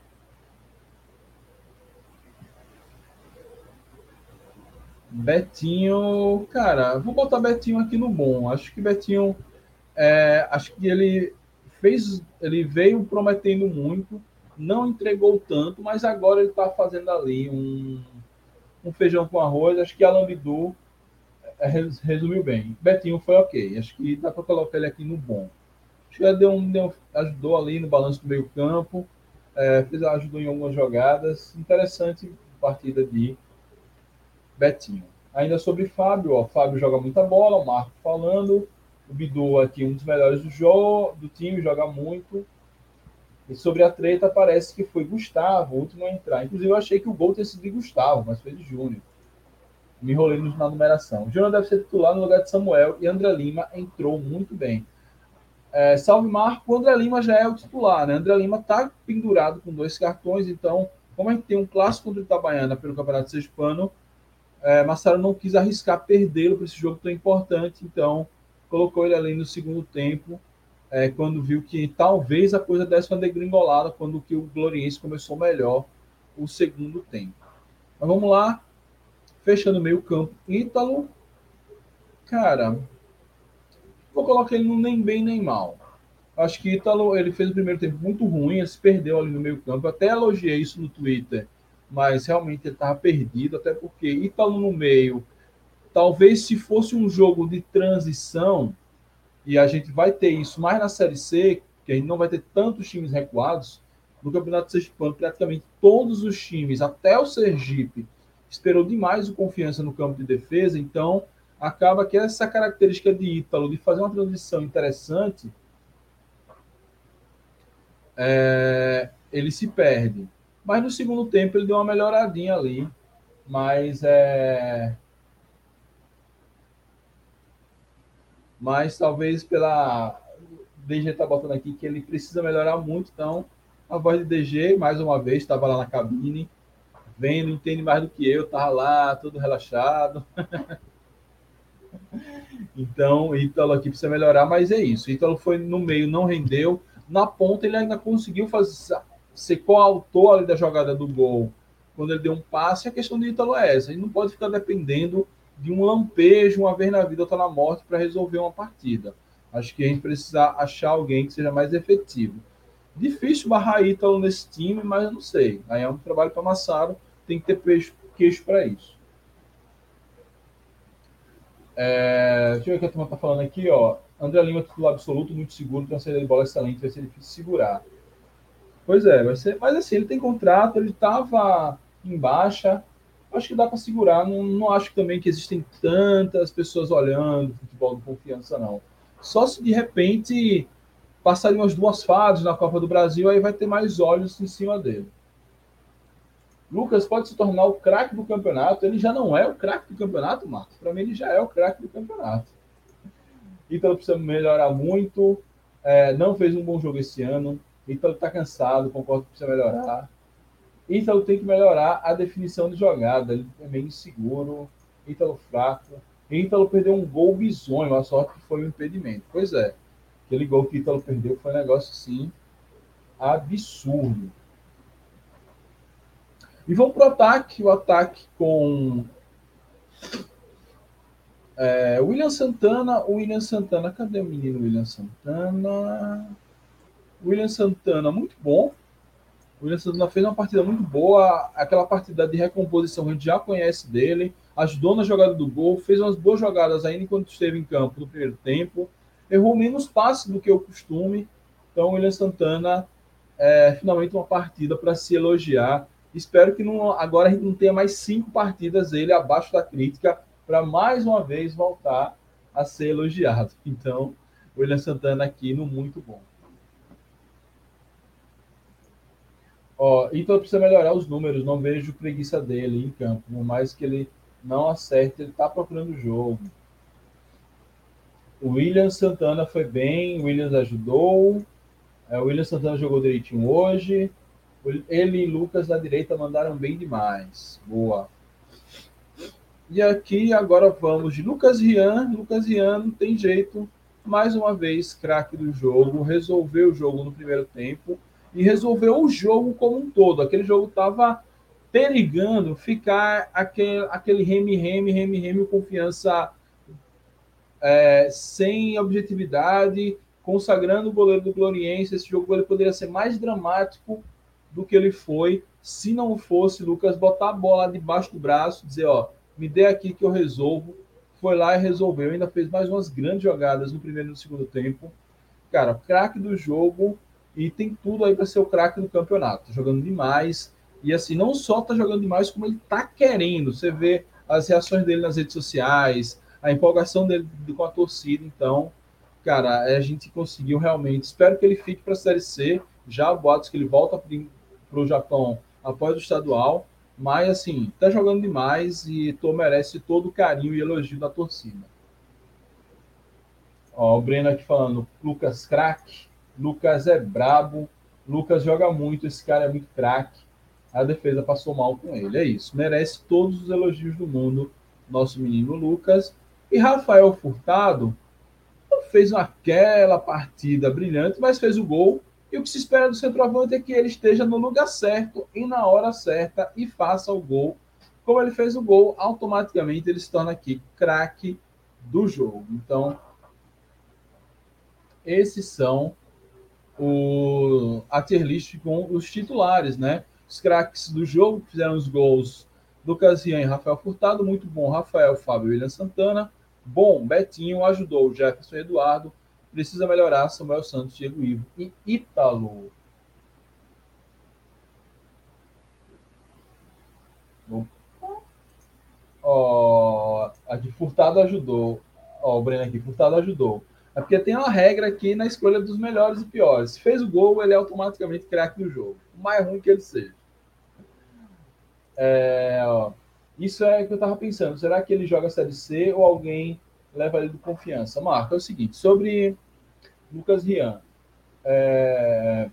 Betinho, cara, vou botar Betinho aqui no bom. Acho que Betinho, é, acho que ele fez, ele veio prometendo muito, não entregou tanto, mas agora ele está fazendo ali um, um, feijão com arroz. Acho que Alan Bidu é, resumiu bem. Betinho foi ok. Acho que dá para colocar ele aqui no bom. Que deu um, deu, ajudou ali no balanço do meio campo, é, fez, ajudou em algumas jogadas. Interessante partida de Betinho. Ainda sobre Fábio, ó, Fábio joga muita bola, o Marco falando. O Bidu aqui, um dos melhores do, jogo, do time, joga muito. E sobre a treta, parece que foi Gustavo, o último a entrar. Inclusive, eu achei que o gol tinha sido de Gustavo, mas foi de Júnior. Me enrolei na numeração. Júnior deve ser titular no lugar de Samuel e André Lima entrou muito bem. É, salve Marco, o André Lima já é o titular, né? André Lima está pendurado com dois cartões, então, como a gente tem um clássico contra o Itabaiana pelo Campeonato Sergipano, é, Massaro não quis arriscar perdê-lo para esse jogo tão importante, então colocou ele ali no segundo tempo, é, quando viu que talvez a coisa desse uma degringolada, quando que o Gloriense começou melhor o segundo tempo. Mas vamos lá, fechando meio campo, Ítalo, cara, vou colocar ele no nem bem nem mal. Acho que Ítalo, ele fez o primeiro tempo muito ruim, se perdeu ali no meio campo, Eu até elogiei isso no Twitter, mas realmente ele estava perdido, até porque Ítalo no meio, talvez se fosse um jogo de transição, e a gente vai ter isso mais na Série C, que a gente não vai ter tantos times recuados, no Campeonato Sergipano, praticamente todos os times, até o Sergipe, esperou demais o confiança no campo de defesa, então acaba que essa característica de Ítalo, de fazer uma transição interessante, é, ele se perde. Mas no segundo tempo ele deu uma melhoradinha ali. Mas é. Mas talvez pela. DG tá botando aqui que ele precisa melhorar muito, então a voz de DG, mais uma vez, estava lá na cabine, vendo, entende mais do que eu, estava lá, tudo relaxado. então, Ítalo aqui precisa melhorar, mas é isso. Ítalo foi no meio, não rendeu. Na ponta, ele ainda conseguiu fazer, ser coautor ali da jogada do gol, quando ele deu um passe, a questão de Ítalo é essa. Ele não pode ficar dependendo de um lampejo, uma vez na vida ou tá na morte, para resolver uma partida. Acho que a gente precisa achar alguém que seja mais efetivo. Difícil barrar Ítalo nesse time, mas eu não sei. Aí é um trabalho para Massaro, tem que ter queixo para isso. É, deixa eu ver o que a turma está falando aqui. Ó. André Lima, titular absoluto, muito seguro, tem uma saída de bola excelente, vai ser difícil segurar. Pois é, vai ser. Mas assim, ele tem contrato, ele estava em baixa. Acho que dá para segurar. Não, não acho também que existem tantas pessoas olhando futebol de confiança, não. Só se de repente passarem umas duas fases na Copa do Brasil, aí vai ter mais olhos em cima dele. Lucas pode se tornar o craque do campeonato. Ele já não é o craque do campeonato, Marcos. Para mim, ele já é o craque do campeonato. Então, precisa melhorar muito. É, não fez um bom jogo esse ano. Ítalo está cansado, concordo que precisa melhorar. Ítalo tem que melhorar a definição de jogada. Ele é meio inseguro. Ítalo fraco. Ítalo perdeu um gol bizonho, a sorte que foi um impedimento. Pois é. Aquele gol que Ítalo perdeu foi um negócio assim absurdo. E vamos para o ataque. O ataque com é, William Santana. William Santana. Cadê o menino William Santana? William Santana, muito bom. William Santana fez uma partida muito boa. Aquela partida de recomposição a gente já conhece dele. Ajudou na jogada do gol. Fez umas boas jogadas ainda enquanto esteve em campo no primeiro tempo. Errou menos passes do que o costume. Então, William Santana é finalmente uma partida para se elogiar. Espero que não, agora a gente não tenha mais cinco partidas ele abaixo da crítica para mais uma vez voltar a ser elogiado. Então, o William Santana aqui no muito bom. Ó, então precisa melhorar os números, não vejo preguiça dele em campo, por mais que ele não acerte, ele está procurando o jogo. O William Santana foi bem, o Williams ajudou. É, o William Santana jogou direitinho hoje. Ele e Lucas na direita mandaram bem demais. Boa. E aqui agora vamos de Lucas Rian. Lucas Rian não tem jeito. Mais uma vez, craque do jogo. Resolveu o jogo no primeiro tempo e resolveu o jogo como um todo. Aquele jogo estava perigando ficar aquele, aquele reme, reme, reme, reme, confiança é, sem objetividade, consagrando o goleiro do Gloriense. Esse jogo ele poderia ser mais dramático do que ele foi se não fosse Lucas botar a bola debaixo do braço, dizer, ó, me dê aqui que eu resolvo. Foi lá e resolveu. Ainda fez mais umas grandes jogadas no primeiro e no segundo tempo. Cara, craque do jogo e tem tudo aí para ser o craque do campeonato. Tá jogando demais. E assim, não só tá jogando demais, como ele tá querendo. Você vê as reações dele nas redes sociais, a empolgação dele com a torcida. Então, cara, a gente conseguiu realmente. Espero que ele fique para a Série C. Já boatos que ele volta para o Japão após o estadual. Mas, assim, tá jogando demais e tô, merece todo o carinho e elogio da torcida. Ó, o Breno aqui falando, Lucas craque. Lucas é brabo, Lucas joga muito, esse cara é muito craque. A defesa passou mal com ele. É isso. Merece todos os elogios do mundo, nosso menino Lucas. E Rafael Furtado fez aquela partida brilhante, mas fez o gol. E o que se espera do centroavante é que ele esteja no lugar certo e na hora certa e faça o gol. Como ele fez o gol, automaticamente ele se torna aqui craque do jogo. Então, esses são o, a tier list com os titulares, né? Os craques do jogo fizeram os gols Lucas Ian e Rafael Furtado, muito bom. Rafael, Fábio William Santana. Bom, Betinho ajudou Jefferson e Eduardo. Precisa melhorar Samuel Santos, Diego Ivo e Ítalo. Ó, a de Furtado ajudou. Ó, o Breno aqui, Furtado ajudou. É porque tem uma regra aqui na escolha dos melhores e piores. Se fez o gol, ele é automaticamente craque do jogo. O mais ruim que ele seja. É, ó, isso é que eu estava pensando. Será que ele joga Série C ou alguém leva ele de confiança? Marco, é o seguinte. Sobre Lucas Rian. É,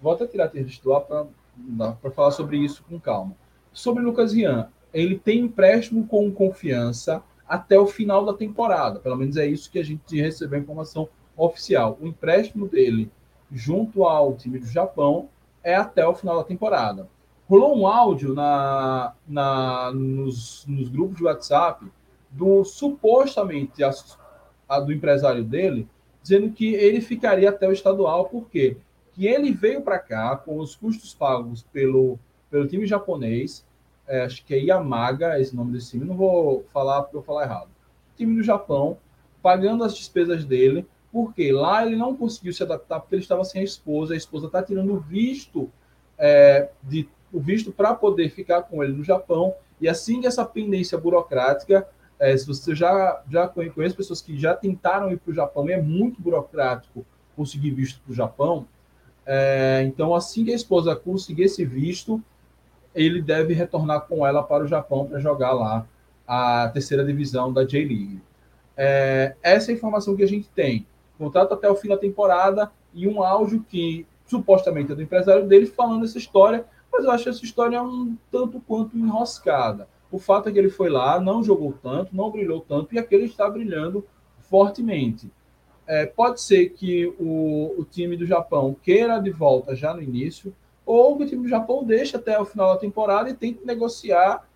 vou até tirar a titular para falar sobre isso com calma. Sobre Lucas Rian. Ele tem empréstimo com confiança até o final da temporada. Pelo menos é isso que a gente recebeu a informação oficial. O empréstimo dele junto ao time do Japão é até o final da temporada. Rolou um áudio na, na, nos, nos grupos de WhatsApp do supostamente a, a, do empresário dele, dizendo que ele ficaria até o estadual, porque que ele veio para cá com os custos pagos pelo, pelo time japonês, é, acho que é Yamaga, esse nome desse time, não vou falar porque eu falar errado. Time do Japão, pagando as despesas dele, porque lá ele não conseguiu se adaptar porque ele estava sem a esposa, a esposa está tirando o visto é, de o visto para poder ficar com ele no Japão, e assim que essa pendência burocrática, é, se você já, já conhece pessoas que já tentaram ir para o Japão, e é muito burocrático conseguir visto para o Japão, é, então assim que a esposa conseguir esse visto, ele deve retornar com ela para o Japão para jogar lá a terceira divisão da J-League. É, essa é a informação que a gente tem. Contrato até o fim da temporada e um áudio que supostamente é do empresário dele falando essa história, mas eu acho essa história um tanto quanto enroscada. O fato é que ele foi lá, não jogou tanto, não brilhou tanto e aquele está brilhando fortemente. É, pode ser que o, o time do Japão queira de volta já no início, ou que o time do Japão deixe até o final da temporada e tente negociar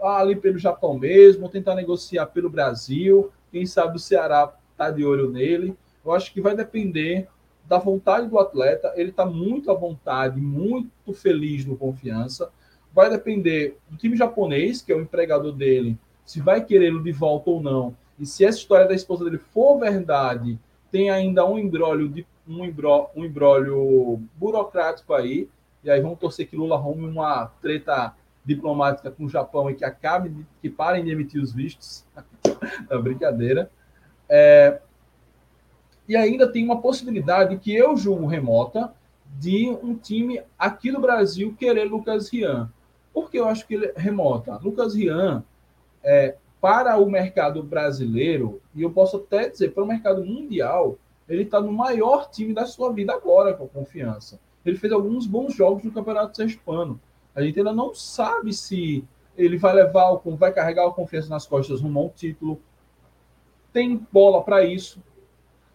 ali pelo Japão mesmo, tentar negociar pelo Brasil. Quem sabe o Ceará está de olho nele. Eu acho que vai depender da vontade do atleta. Ele está muito à vontade, muito feliz no confiança. Vai depender do time japonês, que é o empregador dele, se vai querê-lo de volta ou não. E se essa história da esposa dele for verdade, tem ainda um embrólio de um embrólio, um embrólio burocrático aí, e aí vamos torcer que Lula arrume uma treta diplomática com o Japão e que acabe, de, que parem de emitir os vistos. é brincadeira. É, e ainda tem uma possibilidade que eu julgo remota de um time aqui no Brasil querer Lucas Rian. Porque eu acho que ele remota. Lucas Rian, é, para o mercado brasileiro, e eu posso até dizer, para o mercado mundial, ele está no maior time da sua vida agora, com confiança. Ele fez alguns bons jogos no Campeonato Sergipano. A gente ainda não sabe se ele vai levar, vai carregar a confiança nas costas rumo ao título. Tem bola para isso.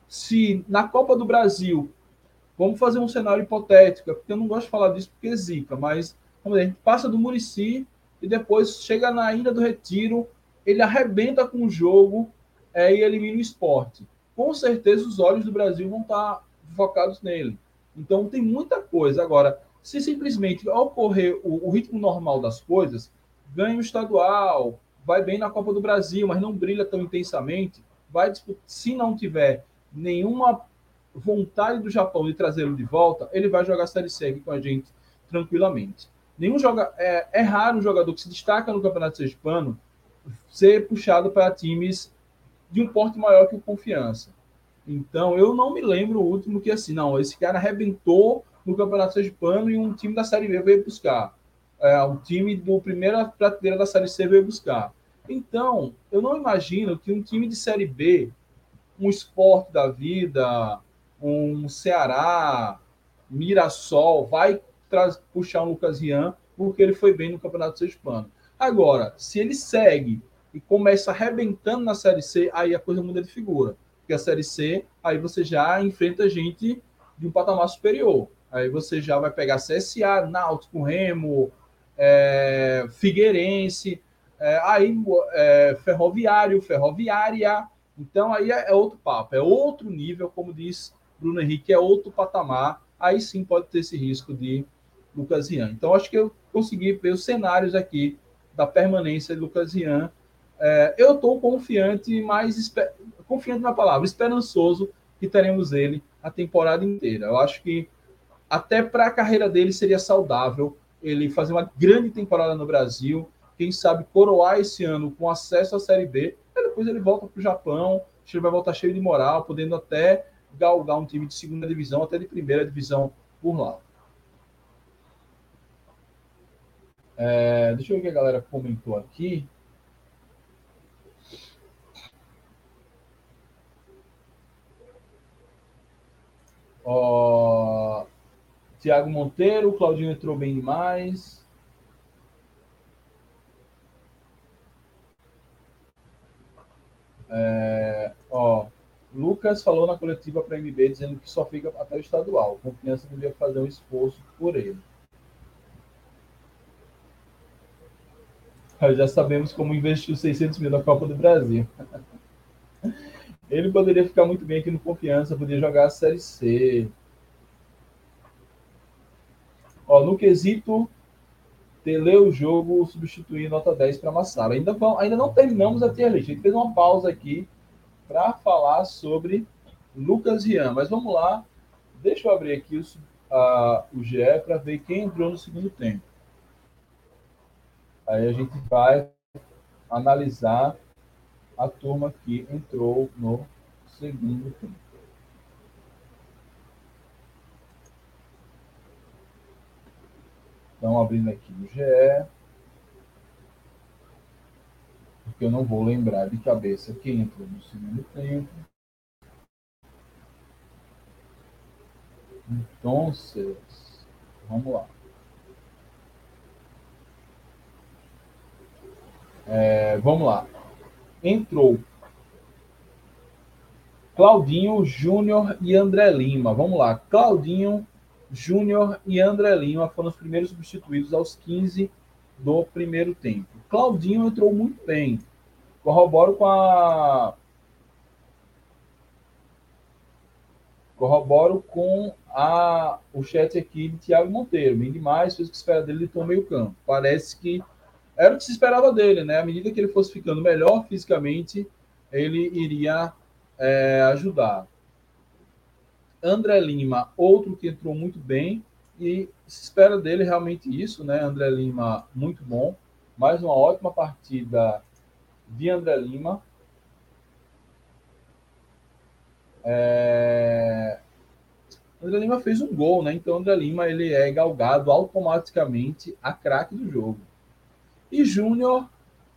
Se na Copa do Brasil, vamos fazer um cenário hipotético, porque eu não gosto de falar disso porque é zica, mas vamos gente passa do Murici e depois chega na Ilha do Retiro, ele arrebenta com o jogo é, e elimina o esporte. Com certeza os olhos do Brasil vão estar focados nele. Então tem muita coisa. Agora, se simplesmente ocorrer o, o ritmo normal das coisas, ganha o estadual, vai bem na Copa do Brasil, mas não brilha tão intensamente, vai se não tiver nenhuma vontade do Japão de trazê-lo de volta, ele vai jogar Série C com a gente tranquilamente. Nenhum joga é, é raro um jogador que se destaca no Campeonato Sergipano ser puxado para times de um porte maior que o Confiança. Então, eu não me lembro o último que assim, não, esse cara arrebentou no Campeonato Sergipano e um time da Série B veio buscar. É, um time do primeira prateleira da Série C veio buscar. Então, eu não imagino que um time de Série B, um esporte da vida, um Ceará, Mirassol, vai puxar um Lucas Rian porque ele foi bem no Campeonato Sergipano. Agora, se ele segue e começa arrebentando na Série C, aí a coisa muda de figura. Porque a Série C, aí você já enfrenta gente de um patamar superior. Aí você já vai pegar CSA, Náutico, Remo, é, Figueirense, é, aí é, Ferroviário, Ferroviária. Então aí é, é outro papo, é outro nível, como diz Bruno Henrique, é outro patamar. Aí sim pode ter esse risco de Lucas Rian. Então acho que eu consegui ver os cenários aqui da permanência de Lucas Rian é, eu estou confiante, mais confiante na palavra, esperançoso que teremos ele a temporada inteira. Eu acho que até para a carreira dele seria saudável ele fazer uma grande temporada no Brasil, quem sabe coroar esse ano com acesso à Série B, e depois ele volta para o Japão, ele vai voltar cheio de moral, podendo até galgar um time de segunda divisão, até de primeira divisão por lá. É, deixa eu ver o que a galera comentou aqui. Ó, Tiago Monteiro, Claudinho entrou bem demais. É, ó, Lucas falou na coletiva para a MB dizendo que só fica até o estadual. Confiança devia fazer um esforço por ele. Já sabemos como investiu 600 mil na Copa do Brasil. Ele poderia ficar muito bem aqui no Confiança, poderia jogar a Série C. Ó, no quesito ter ler o jogo, substituir nota 10 para Massara. Ainda, ainda não terminamos a tier list. A gente fez uma pausa aqui para falar sobre Lucas Rian. Mas vamos lá. Deixa eu abrir aqui o, a, o GE para ver quem entrou no segundo tempo. Aí a gente vai analisar a turma que entrou no segundo tempo. Então, abrindo aqui o GE, porque eu não vou lembrar de cabeça quem entrou no segundo tempo. Então, vamos lá. É, vamos lá entrou Claudinho, Júnior e André Lima. Vamos lá. Claudinho, Júnior e André Lima foram os primeiros substituídos aos 15 do primeiro tempo. Claudinho entrou muito bem. Corroboro com a. Corroboro com a, o chat aqui de Thiago Monteiro. Bem demais, fez o que espera dele de meio campo. Parece que era o que se esperava dele, né? À medida que ele fosse ficando melhor fisicamente, ele iria é, ajudar. André Lima, outro que entrou muito bem, e se espera dele realmente isso, né? André Lima, muito bom. Mais uma ótima partida de André Lima. É... André Lima fez um gol, né? Então André Lima ele é galgado automaticamente a craque do jogo. E Júnior,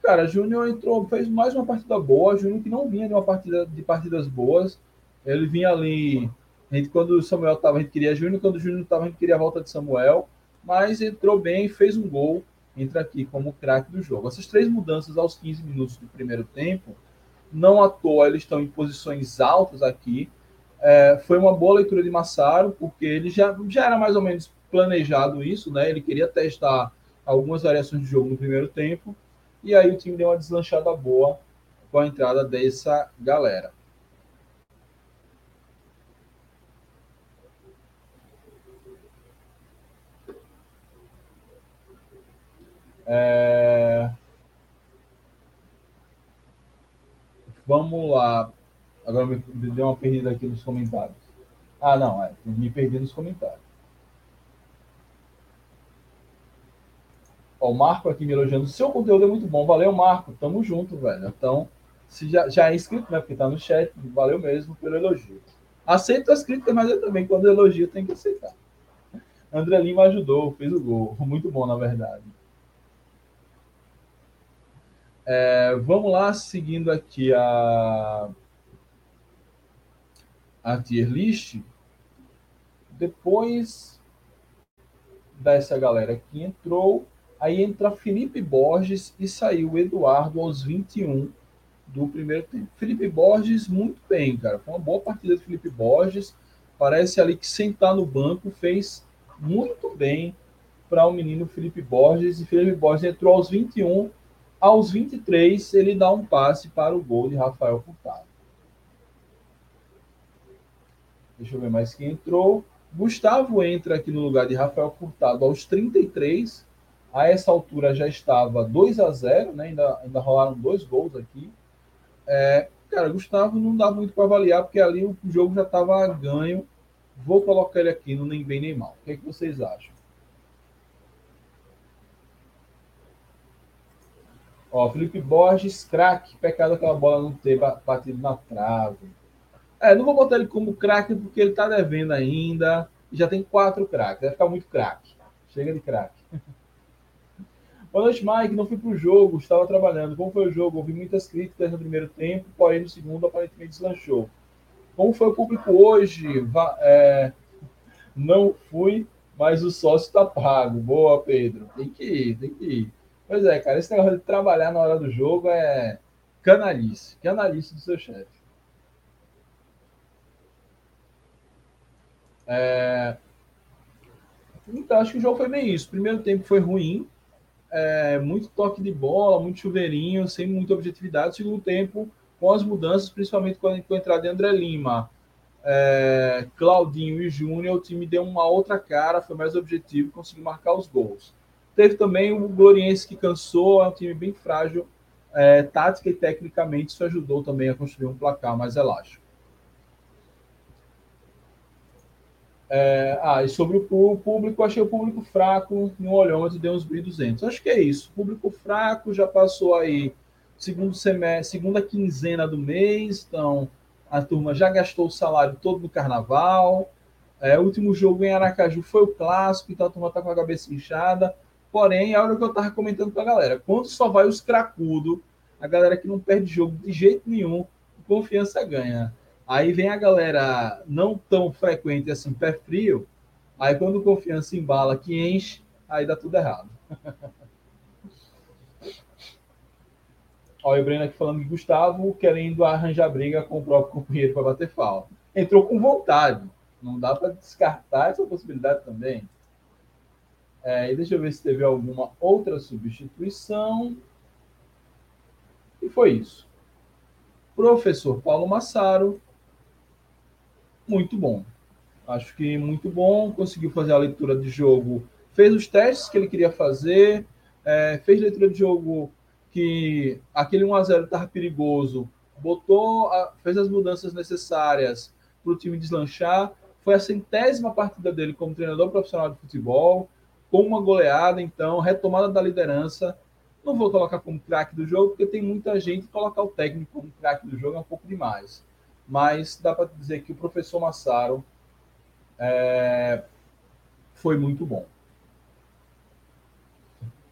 cara, Júnior entrou, fez mais uma partida boa. Júnior que não vinha de uma partida de partidas boas. Ele vinha ali. A gente, quando o Samuel estava, a gente queria Júnior. Quando o Júnior estava, a gente queria a volta de Samuel. Mas entrou bem, fez um gol. Entra aqui como craque do jogo. Essas três mudanças aos 15 minutos do primeiro tempo, não à toa eles estão em posições altas aqui. É, foi uma boa leitura de Massaro, porque ele já, já era mais ou menos planejado isso, né? Ele queria testar algumas variações de jogo no primeiro tempo, e aí o time deu uma deslanchada boa com a entrada dessa galera. É... Vamos lá. Agora me deu uma perdida aqui nos comentários. Ah, não, é. Me perdi nos comentários. Ó, o Marco aqui me elogiando. Seu conteúdo é muito bom. Valeu, Marco. Tamo junto, velho. Então, se já, já é inscrito, né? Porque tá no chat. Valeu mesmo pelo elogio. Aceito as críticas, mas eu também, quando elogio, tem que aceitar. André Lima ajudou, fez o gol. Muito bom, na verdade. É, vamos lá, seguindo aqui a a tier list, depois dessa galera que entrou, aí entra Felipe Borges e saiu Eduardo aos 21 do primeiro tempo. Felipe Borges, muito bem, cara. Foi uma boa partida do Felipe Borges. Parece ali que sentar no banco fez muito bem para o menino Felipe Borges. E Felipe Borges entrou aos 21. Aos 23, ele dá um passe para o gol de Rafael Furtado. Deixa eu ver mais quem entrou. Gustavo entra aqui no lugar de Rafael Furtado aos 33. A essa altura já estava 2 a 0 né? Ainda, ainda rolaram dois gols aqui. É, cara, Gustavo não dá muito para avaliar, porque ali o jogo já estava ganho. Vou colocar ele aqui no nem bem nem mal. O que, é que vocês acham? Ó, Felipe Borges, craque. Pecado aquela bola não ter batido na trave. É, não vou botar ele como craque porque ele tá devendo ainda. E já tem quatro craques. Vai ficar muito craque. Chega de craque. Boa noite, Mike. Não fui pro jogo, estava trabalhando. Como foi o jogo? Ouvi muitas críticas no primeiro tempo, porém no segundo aparentemente deslanchou. Como foi o público hoje? É... Não fui, mas o sócio está pago. Boa, Pedro. Tem que ir, tem que ir. Pois é, cara, esse negócio de trabalhar na hora do jogo é canalice. Canalice do seu chefe. É... Então, acho que o jogo foi bem isso. Primeiro tempo foi ruim, é, muito toque de bola, muito chuveirinho, sem muita objetividade. Segundo tempo, com as mudanças, principalmente com a, entrada de André Lima, é, Claudinho e Júnior, o time deu uma outra cara, foi mais objetivo, conseguiu marcar os gols. Teve também o Gloriense que cansou, é um time bem frágil, é, tática e tecnicamente, isso ajudou também a construir um placar mais elástico. É, ah, e sobre o público, achei o público fraco no olhômetro, deu uns 1.200. Acho que é isso. Público fraco já passou aí segundo semestre, segunda quinzena do mês, então a turma já gastou o salário todo no carnaval. É, o último jogo em Aracaju foi o clássico, então a turma tá com a cabeça inchada. Porém, é a hora que eu tava comentando com a galera, quando só vai os cracudos, a galera que não perde jogo de jeito nenhum, confiança ganha. Aí vem a galera não tão frequente assim, pé frio. Aí quando confiança embala que enche, aí dá tudo errado. Olha o Breno aqui falando de Gustavo querendo arranjar briga com o próprio companheiro para bater falta. Entrou com vontade. Não dá para descartar essa possibilidade também. É, e deixa eu ver se teve alguma outra substituição. E foi isso. Professor Paulo Massaro muito bom. Acho que muito bom, conseguiu fazer a leitura de jogo, fez os testes que ele queria fazer, é, fez leitura de jogo que aquele 1x0 estava perigoso, botou, a, fez as mudanças necessárias para o time deslanchar. Foi a centésima partida dele como treinador profissional de futebol, com uma goleada, então, retomada da liderança. Não vou colocar como craque do jogo, porque tem muita gente, colocar o técnico como craque do jogo é um pouco demais mas dá para dizer que o professor Massaro é, foi muito bom.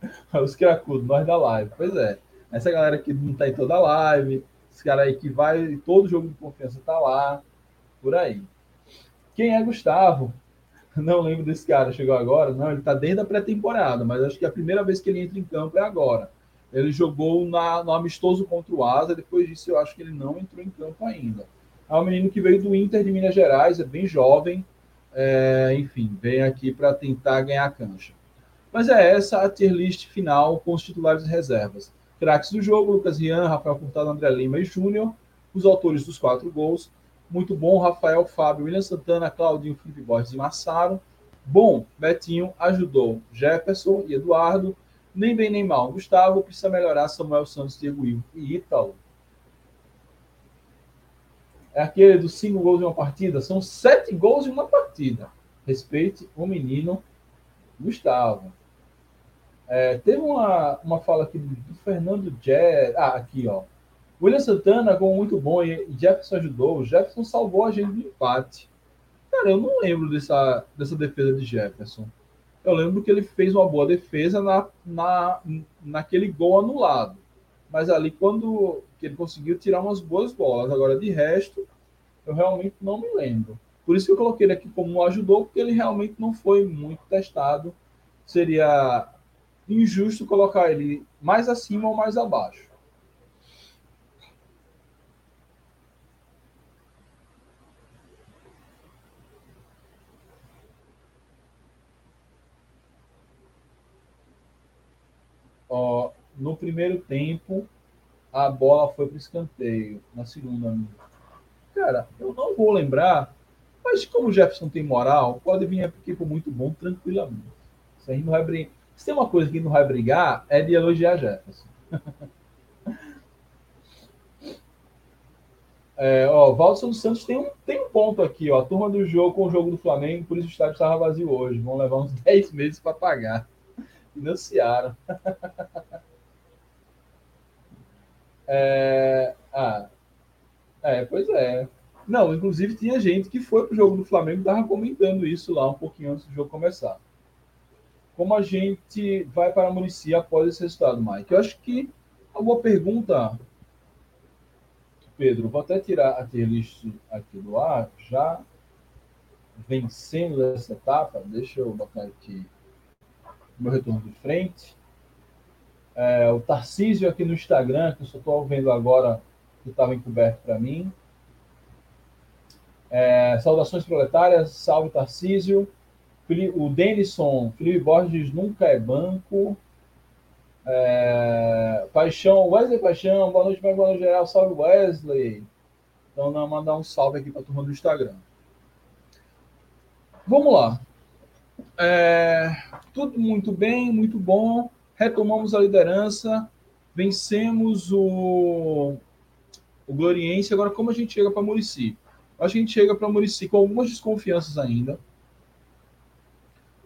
Os cracudos, nós da live. Pois é. Essa galera que não tá em toda a live, esse cara aí que vai, todo jogo de confiança tá lá, por aí. Quem é Gustavo? Não lembro desse cara, chegou agora. Não, ele tá desde a pré-temporada, mas acho que a primeira vez que ele entra em campo é agora. Ele jogou na, no amistoso contra o Asa, depois disso eu acho que ele não entrou em campo ainda. É um menino que veio do Inter de Minas Gerais, é bem jovem, é, enfim, vem aqui para tentar ganhar a cancha. Mas é essa a tier list final com os titulares e reservas. Craques do jogo, Lucas Rian, Rafael Furtado, André Lima e Júnior. Os autores dos quatro gols. Muito bom, Rafael, Fábio, William Santana, Claudinho, Felipe Borges e Massaro. Bom, Betinho ajudou Jefferson e Eduardo. Nem bem nem mal. Gustavo precisa melhorar Samuel Santos, Diego Will e Ítalo. É aquele dos cinco gols em uma partida. São sete gols em uma partida. Respeite o menino Gustavo. É, teve uma, uma fala aqui do Fernando Jé. Ah, aqui, ó. William Santana, gol muito bom e Jefferson ajudou. O Jefferson salvou a gente do empate. Cara, eu não lembro dessa, dessa defesa de Jefferson eu lembro que ele fez uma boa defesa na, na, naquele gol anulado. Mas ali, quando que ele conseguiu tirar umas boas bolas. Agora, de resto, eu realmente não me lembro. Por isso que eu coloquei ele aqui como ajudou, porque ele realmente não foi muito testado. Seria injusto colocar ele mais acima ou mais abaixo. No primeiro tempo, a bola foi para o escanteio. Na segunda, cara, eu não vou lembrar, mas como o Jefferson tem moral, pode vir aqui por muito bom tranquilamente. Se a gente não vai brigar. Se tem uma coisa que não vai brigar, é de elogiar Jefferson. É, ó, Valdo Santos tem um, tem um ponto aqui, ó. A turma do jogo com o jogo do Flamengo, por isso o estádio estava vazio hoje. Vão levar uns 10 meses para pagar. Financiaram. é, ah, é, pois é. Não, inclusive tinha gente que foi pro jogo do Flamengo e estava comentando isso lá um pouquinho antes do jogo começar. Como a gente vai para a Murici após esse resultado, Mike? Eu acho que uma boa pergunta, Pedro. Vou até tirar a tier list aqui do ar, já vencendo essa etapa. Deixa eu botar aqui meu retorno de frente. É, o Tarcísio aqui no Instagram, que eu só estou vendo agora, que estava encoberto para mim. É, saudações proletárias, salve Tarcísio. O Denison, Felipe Borges nunca é banco. É, Paixão, Wesley Paixão, boa noite, boa noite geral, salve Wesley. Então, não, mandar um salve aqui para a turma do Instagram. Vamos lá. É, tudo muito bem, muito bom. Retomamos a liderança, vencemos o, o Gloriense. Agora, como a gente chega para Murici? A gente chega para Murici com algumas desconfianças ainda.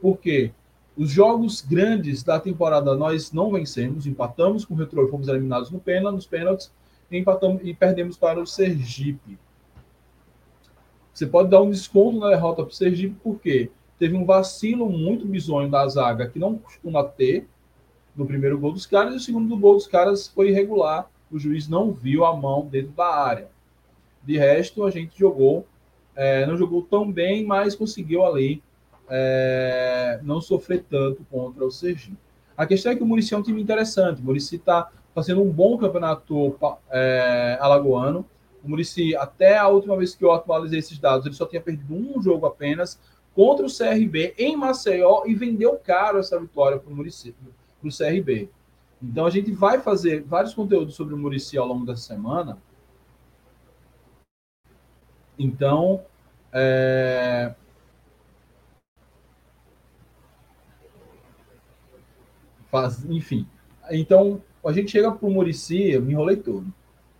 Porque os jogos grandes da temporada nós não vencemos, empatamos com o Retro, fomos eliminados no pênalti, nos pênaltis e empatamos e perdemos para o Sergipe. Você pode dar um desconto na derrota para o Sergipe, por quê? teve um vacilo muito bizonho da zaga, que não costuma ter no primeiro gol dos caras, e o segundo gol dos caras foi irregular. O juiz não viu a mão dentro da área. De resto, a gente jogou, é, não jogou tão bem, mas conseguiu ali é, não sofrer tanto contra o Sergipe. A questão é que o Murici é um time interessante. O Murici está fazendo um bom campeonato é, alagoano. O Murici, até a última vez que eu atualizei esses dados, ele só tinha perdido um jogo apenas contra o CRB em Maceió e vendeu caro essa vitória para o município, para o CRB. Então a gente vai fazer vários conteúdos sobre o Murici ao longo dessa semana. Então, é... Faz, enfim. Então, a gente chega para o Murici, me enrolei todo.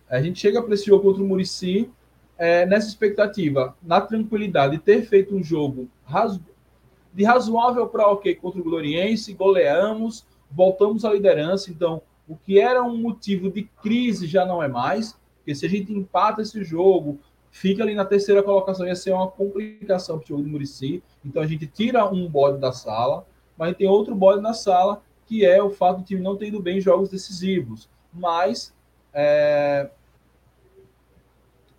A gente chega para esse jogo contra o Murici é, nessa expectativa, na tranquilidade, de ter feito um jogo razo... de razoável para ok contra o Gloriense, goleamos, voltamos à liderança. Então, o que era um motivo de crise já não é mais, porque se a gente empata esse jogo, fica ali na terceira colocação. Ia ser uma complicação para o jogo do Murici. Então a gente tira um bode da sala, mas tem outro bode na sala, que é o fato do time não ter ido bem em jogos decisivos. Mas, é...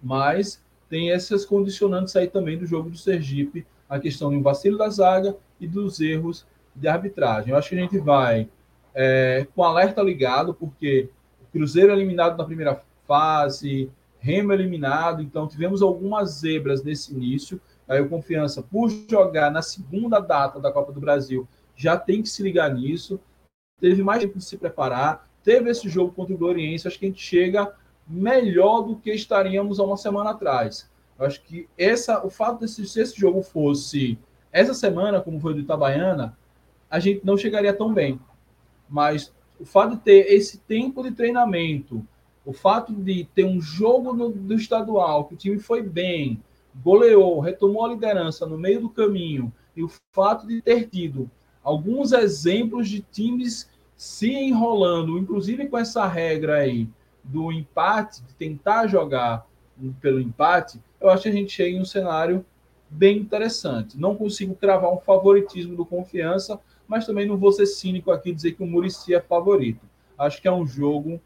mas tem essas condicionantes aí também do jogo do Sergipe, a questão do vacilo da zaga e dos erros de arbitragem. Eu acho que a gente vai é, com alerta ligado, porque Cruzeiro eliminado na primeira fase, Remo eliminado, então tivemos algumas zebras nesse início. Aí o Confiança, por jogar na segunda data da Copa do Brasil, já tem que se ligar nisso. Teve mais tempo de se preparar, teve esse jogo contra o Gloriense, acho que a gente chega melhor do que estaríamos há uma semana atrás. Acho que essa, o fato desse, se esse jogo fosse essa semana, como foi do Itabaiana, a gente não chegaria tão bem. Mas o fato de ter esse tempo de treinamento, o fato de ter um jogo no, do estadual, que o time foi bem, goleou, retomou a liderança no meio do caminho, e o fato de ter tido alguns exemplos de times se enrolando, inclusive com essa regra aí do empate, de tentar jogar pelo empate, eu acho que a gente chega em um cenário bem interessante. Não consigo cravar um favoritismo do confiança, mas também não vou ser cínico aqui dizer que o Murici é favorito. Acho que é um jogo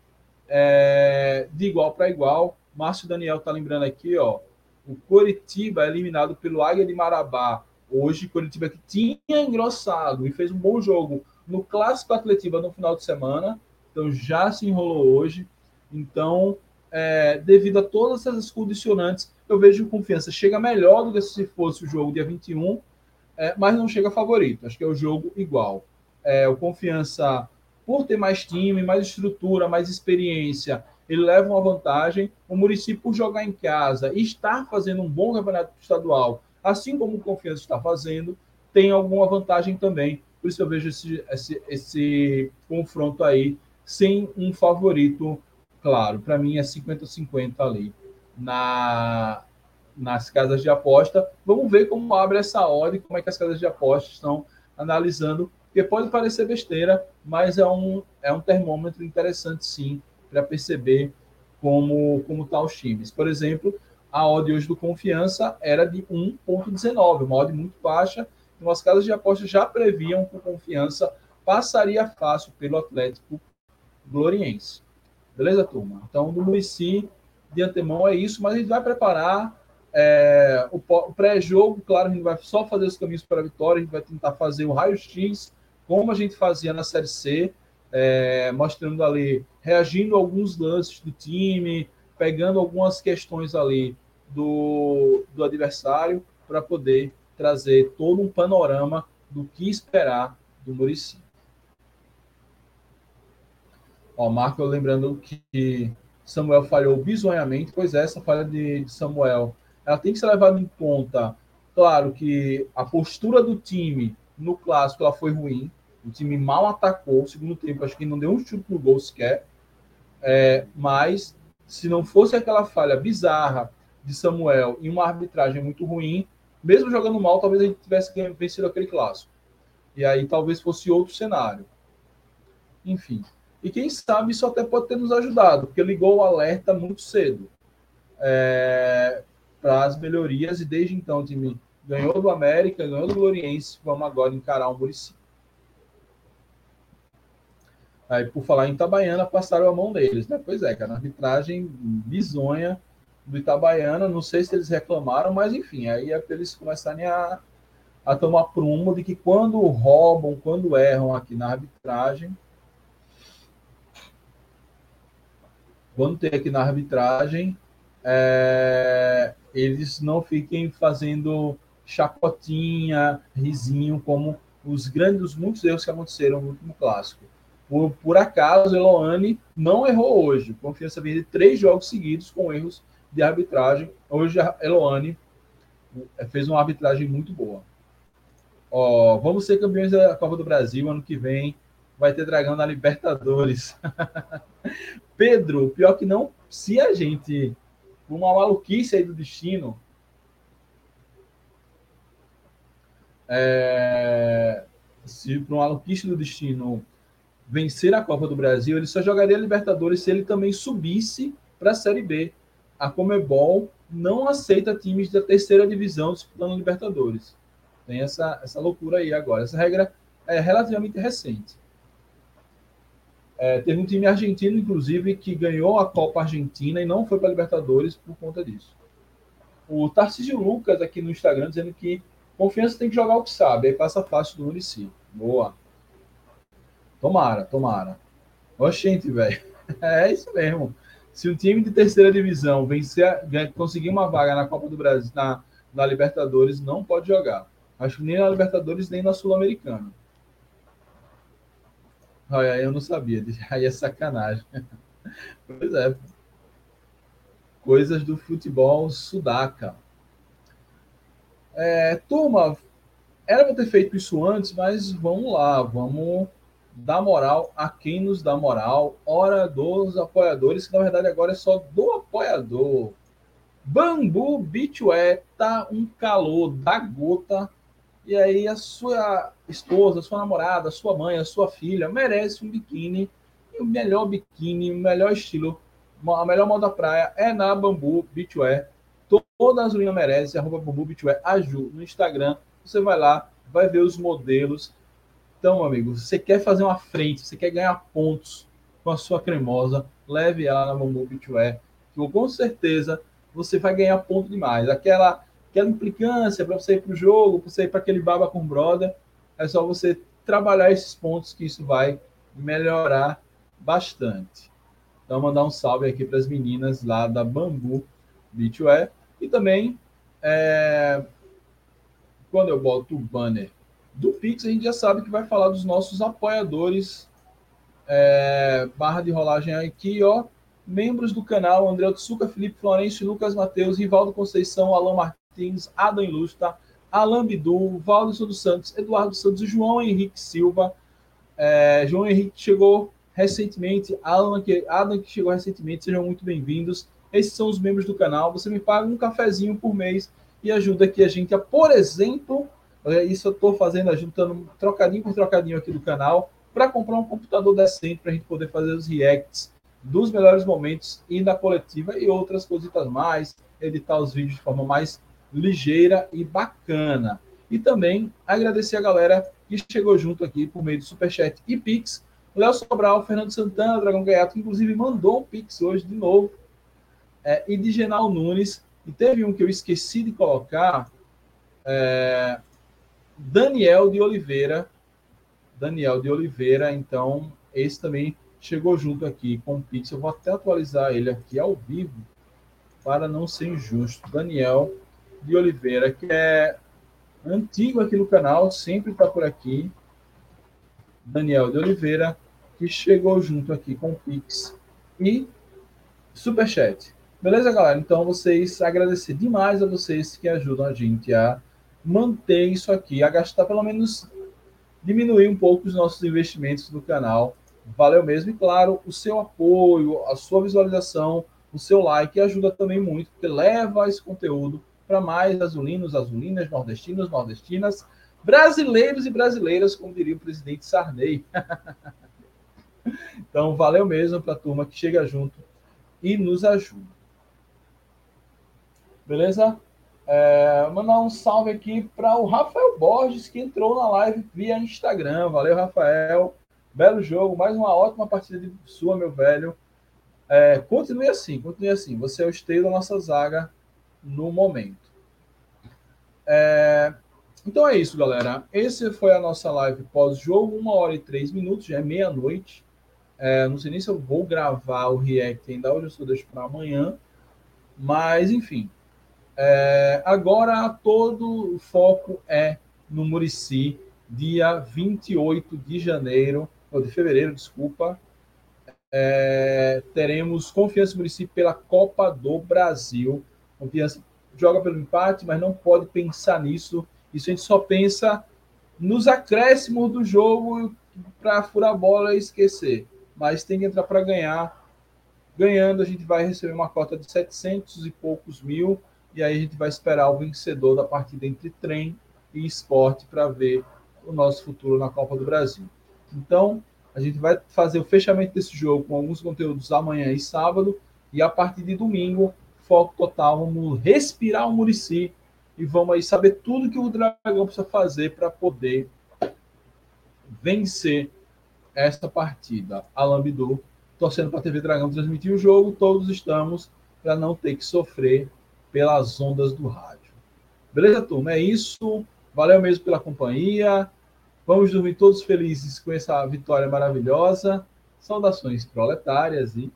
é, de igual para igual. Márcio Daniel está lembrando aqui, ó, o Coritiba é eliminado pelo Águia de Marabá. Hoje, Coritiba que tinha engrossado e fez um bom jogo no Clássico Atletiva no final de semana, então já se enrolou hoje. Então, é, devido a todas essas condicionantes, eu vejo confiança chega melhor do que se fosse o jogo dia 21, é, mas não chega favorito. Acho que é o jogo igual. É, o Confiança, por ter mais time, mais estrutura, mais experiência, ele leva uma vantagem. O Murici, por jogar em casa e estar fazendo um bom campeonato estadual, assim como o Confiança está fazendo, tem alguma vantagem também. Por isso eu vejo esse, esse, esse confronto aí sem um favorito claro. Para mim é 50-50 ali na, nas casas de aposta. Vamos ver como abre essa ordem, como é que as casas de aposta estão analisando, porque pode parecer besteira, mas é um, é um termômetro interessante sim para perceber como como tá os times. Por exemplo, a odd hoje do Confiança era de 1.19, uma odd muito baixa, então as casas de aposta já previam que o Confiança passaria fácil pelo Atlético Gloriense. Beleza, turma? Então, no Murici, de antemão é isso, mas a gente vai preparar é, o, o pré-jogo, claro, a gente vai só fazer os caminhos para a vitória, a gente vai tentar fazer o raio-x, como a gente fazia na Série C, é, mostrando ali, reagindo a alguns lances do time, pegando algumas questões ali do, do adversário, para poder trazer todo um panorama do que esperar do Murici. Ó, Marco, lembrando que Samuel falhou bizonhamente, pois é, essa falha de Samuel ela tem que ser levada em conta. Claro que a postura do time no clássico ela foi ruim. O time mal atacou. O segundo tempo, acho que não deu um chute no gol sequer. É, mas se não fosse aquela falha bizarra de Samuel e uma arbitragem muito ruim, mesmo jogando mal, talvez a gente tivesse vencido aquele clássico. E aí talvez fosse outro cenário. Enfim. E quem sabe isso até pode ter nos ajudado, porque ligou o alerta muito cedo. É, para as melhorias e desde então o time ganhou do América, ganhou do Gloriense, vamos agora encarar o Murici. Aí, por falar em Itabaiana, passaram a mão deles, né? Pois é, cara, arbitragem bizonha do Itabaiana, não sei se eles reclamaram, mas enfim, aí é para eles começarem a, a tomar prumo de que quando roubam, quando erram aqui na arbitragem, quando tem aqui na arbitragem, é, eles não fiquem fazendo chacotinha, risinho, como os grandes, os muitos erros que aconteceram no último clássico. Por, por acaso, Eloane não errou hoje. Confiança vem de três jogos seguidos com erros de arbitragem. Hoje a Eloane é, fez uma arbitragem muito boa. Ó, vamos ser campeões da Copa do Brasil ano que vem. Vai ter dragão na Libertadores. Pedro, pior que não, se a gente uma maluquice aí do destino. É, se para uma maluquice do destino vencer a Copa do Brasil, ele só jogaria Libertadores se ele também subisse para a Série B. A Comebol não aceita times da terceira divisão disputando Libertadores. Tem essa, essa loucura aí agora. Essa regra é relativamente recente. É, teve um time argentino, inclusive, que ganhou a Copa Argentina e não foi para a Libertadores por conta disso. O Tarcísio Lucas aqui no Instagram dizendo que confiança tem que jogar o que sabe, aí passa fácil do município. Boa. Tomara, tomara. Oxente, velho. É isso mesmo. Se o time de terceira divisão vencer, conseguir uma vaga na Copa do Brasil, na, na Libertadores, não pode jogar. Acho que nem na Libertadores, nem na Sul-Americana. Olha, eu não sabia. Aí é sacanagem. Pois é. Coisas do futebol sudaca. É, turma, era para ter feito isso antes, mas vamos lá, vamos dar moral a quem nos dá moral. Hora dos apoiadores, que na verdade agora é só do apoiador. Bambu Beachwear tá um calor da gota e aí a sua esposa, a sua namorada, a sua mãe, a sua filha merece um biquíni. E o melhor biquíni, o melhor estilo, a melhor moda praia é na Bambu Beachwear. Toda a gasolina merece, arroba Bambu Beachwear, Aju, no Instagram. Você vai lá, vai ver os modelos. Então, amigo, você quer fazer uma frente, você quer ganhar pontos com a sua cremosa, leve ela na Bambu Beachwear. Que com certeza você vai ganhar ponto demais. Aquela aquela implicância para você ir para o jogo, para você ir para aquele baba com brother, é só você trabalhar esses pontos que isso vai melhorar bastante. Então, mandar um salve aqui para as meninas lá da Bambu Beachwear. E também, é, quando eu boto o banner do Pix, a gente já sabe que vai falar dos nossos apoiadores. É, barra de rolagem aqui, ó. Membros do canal, André Otsuka, Felipe Florencio, Lucas Mateus, Rivaldo Conceição, Alan Martins, Martins, Adam Ilustra, Alain Bidu, Valdo dos Santos, Eduardo Santos, João Henrique Silva. É, João Henrique chegou recentemente, Alan que, Adam que chegou recentemente, sejam muito bem-vindos. Esses são os membros do canal. Você me paga um cafezinho por mês e ajuda aqui a gente a, por exemplo, isso eu estou fazendo, juntando trocadinho por trocadinho aqui do canal, para comprar um computador decente para a gente poder fazer os reacts dos melhores momentos e da coletiva e outras coisitas mais, editar os vídeos de forma mais ligeira e bacana. E também agradecer a galera que chegou junto aqui por meio do Superchat e Pix. Léo Sobral, Fernando Santana, Dragão Gaiato, que inclusive mandou um Pix hoje de novo. É, e de Genal Nunes. E teve um que eu esqueci de colocar. É, Daniel de Oliveira. Daniel de Oliveira, então, esse também chegou junto aqui com o Pix. Eu vou até atualizar ele aqui ao vivo para não ser injusto. Daniel de Oliveira, que é antigo aqui no canal, sempre está por aqui. Daniel de Oliveira, que chegou junto aqui com o Pix e Superchat. Beleza, galera? Então, vocês, agradecer demais a vocês que ajudam a gente a manter isso aqui, a gastar pelo menos, diminuir um pouco os nossos investimentos no canal. Valeu mesmo. E, claro, o seu apoio, a sua visualização, o seu like ajuda também muito, porque leva esse conteúdo para mais azulinos, azulinas, nordestinos, nordestinas, brasileiros e brasileiras, como diria o presidente Sarney. então, valeu mesmo para a turma que chega junto e nos ajuda. Beleza? É, mandar um salve aqui para o Rafael Borges, que entrou na live via Instagram. Valeu, Rafael. Belo jogo, mais uma ótima partida de sua, meu velho. É, continue assim, continue assim. Você é o esteio da nossa zaga no momento. É, então é isso, galera. Esse foi a nossa live pós-jogo, uma hora e três minutos, já é meia-noite. É, não sei nem se eu vou gravar o react ainda hoje, eu só deixo para amanhã. Mas, enfim. É, agora todo o foco é no Murici, dia 28 de janeiro, ou de fevereiro, desculpa. É, teremos Confiança Murici pela Copa do Brasil. Confiança joga pelo empate, mas não pode pensar nisso. Isso a gente só pensa nos acréscimos do jogo para furar a bola e esquecer. Mas tem que entrar para ganhar. Ganhando, a gente vai receber uma cota de 700 e poucos mil. E aí a gente vai esperar o vencedor da partida entre trem e esporte para ver o nosso futuro na Copa do Brasil. Então, a gente vai fazer o fechamento desse jogo com alguns conteúdos amanhã e sábado. E a partir de domingo, foco total, vamos respirar o Murici e vamos aí saber tudo que o Dragão precisa fazer para poder vencer essa partida. Alambidou, torcendo para a TV Dragão transmitir o jogo, todos estamos para não ter que sofrer pelas ondas do rádio. Beleza, turma? É isso. Valeu mesmo pela companhia. Vamos dormir todos felizes com essa vitória maravilhosa. Saudações proletárias e.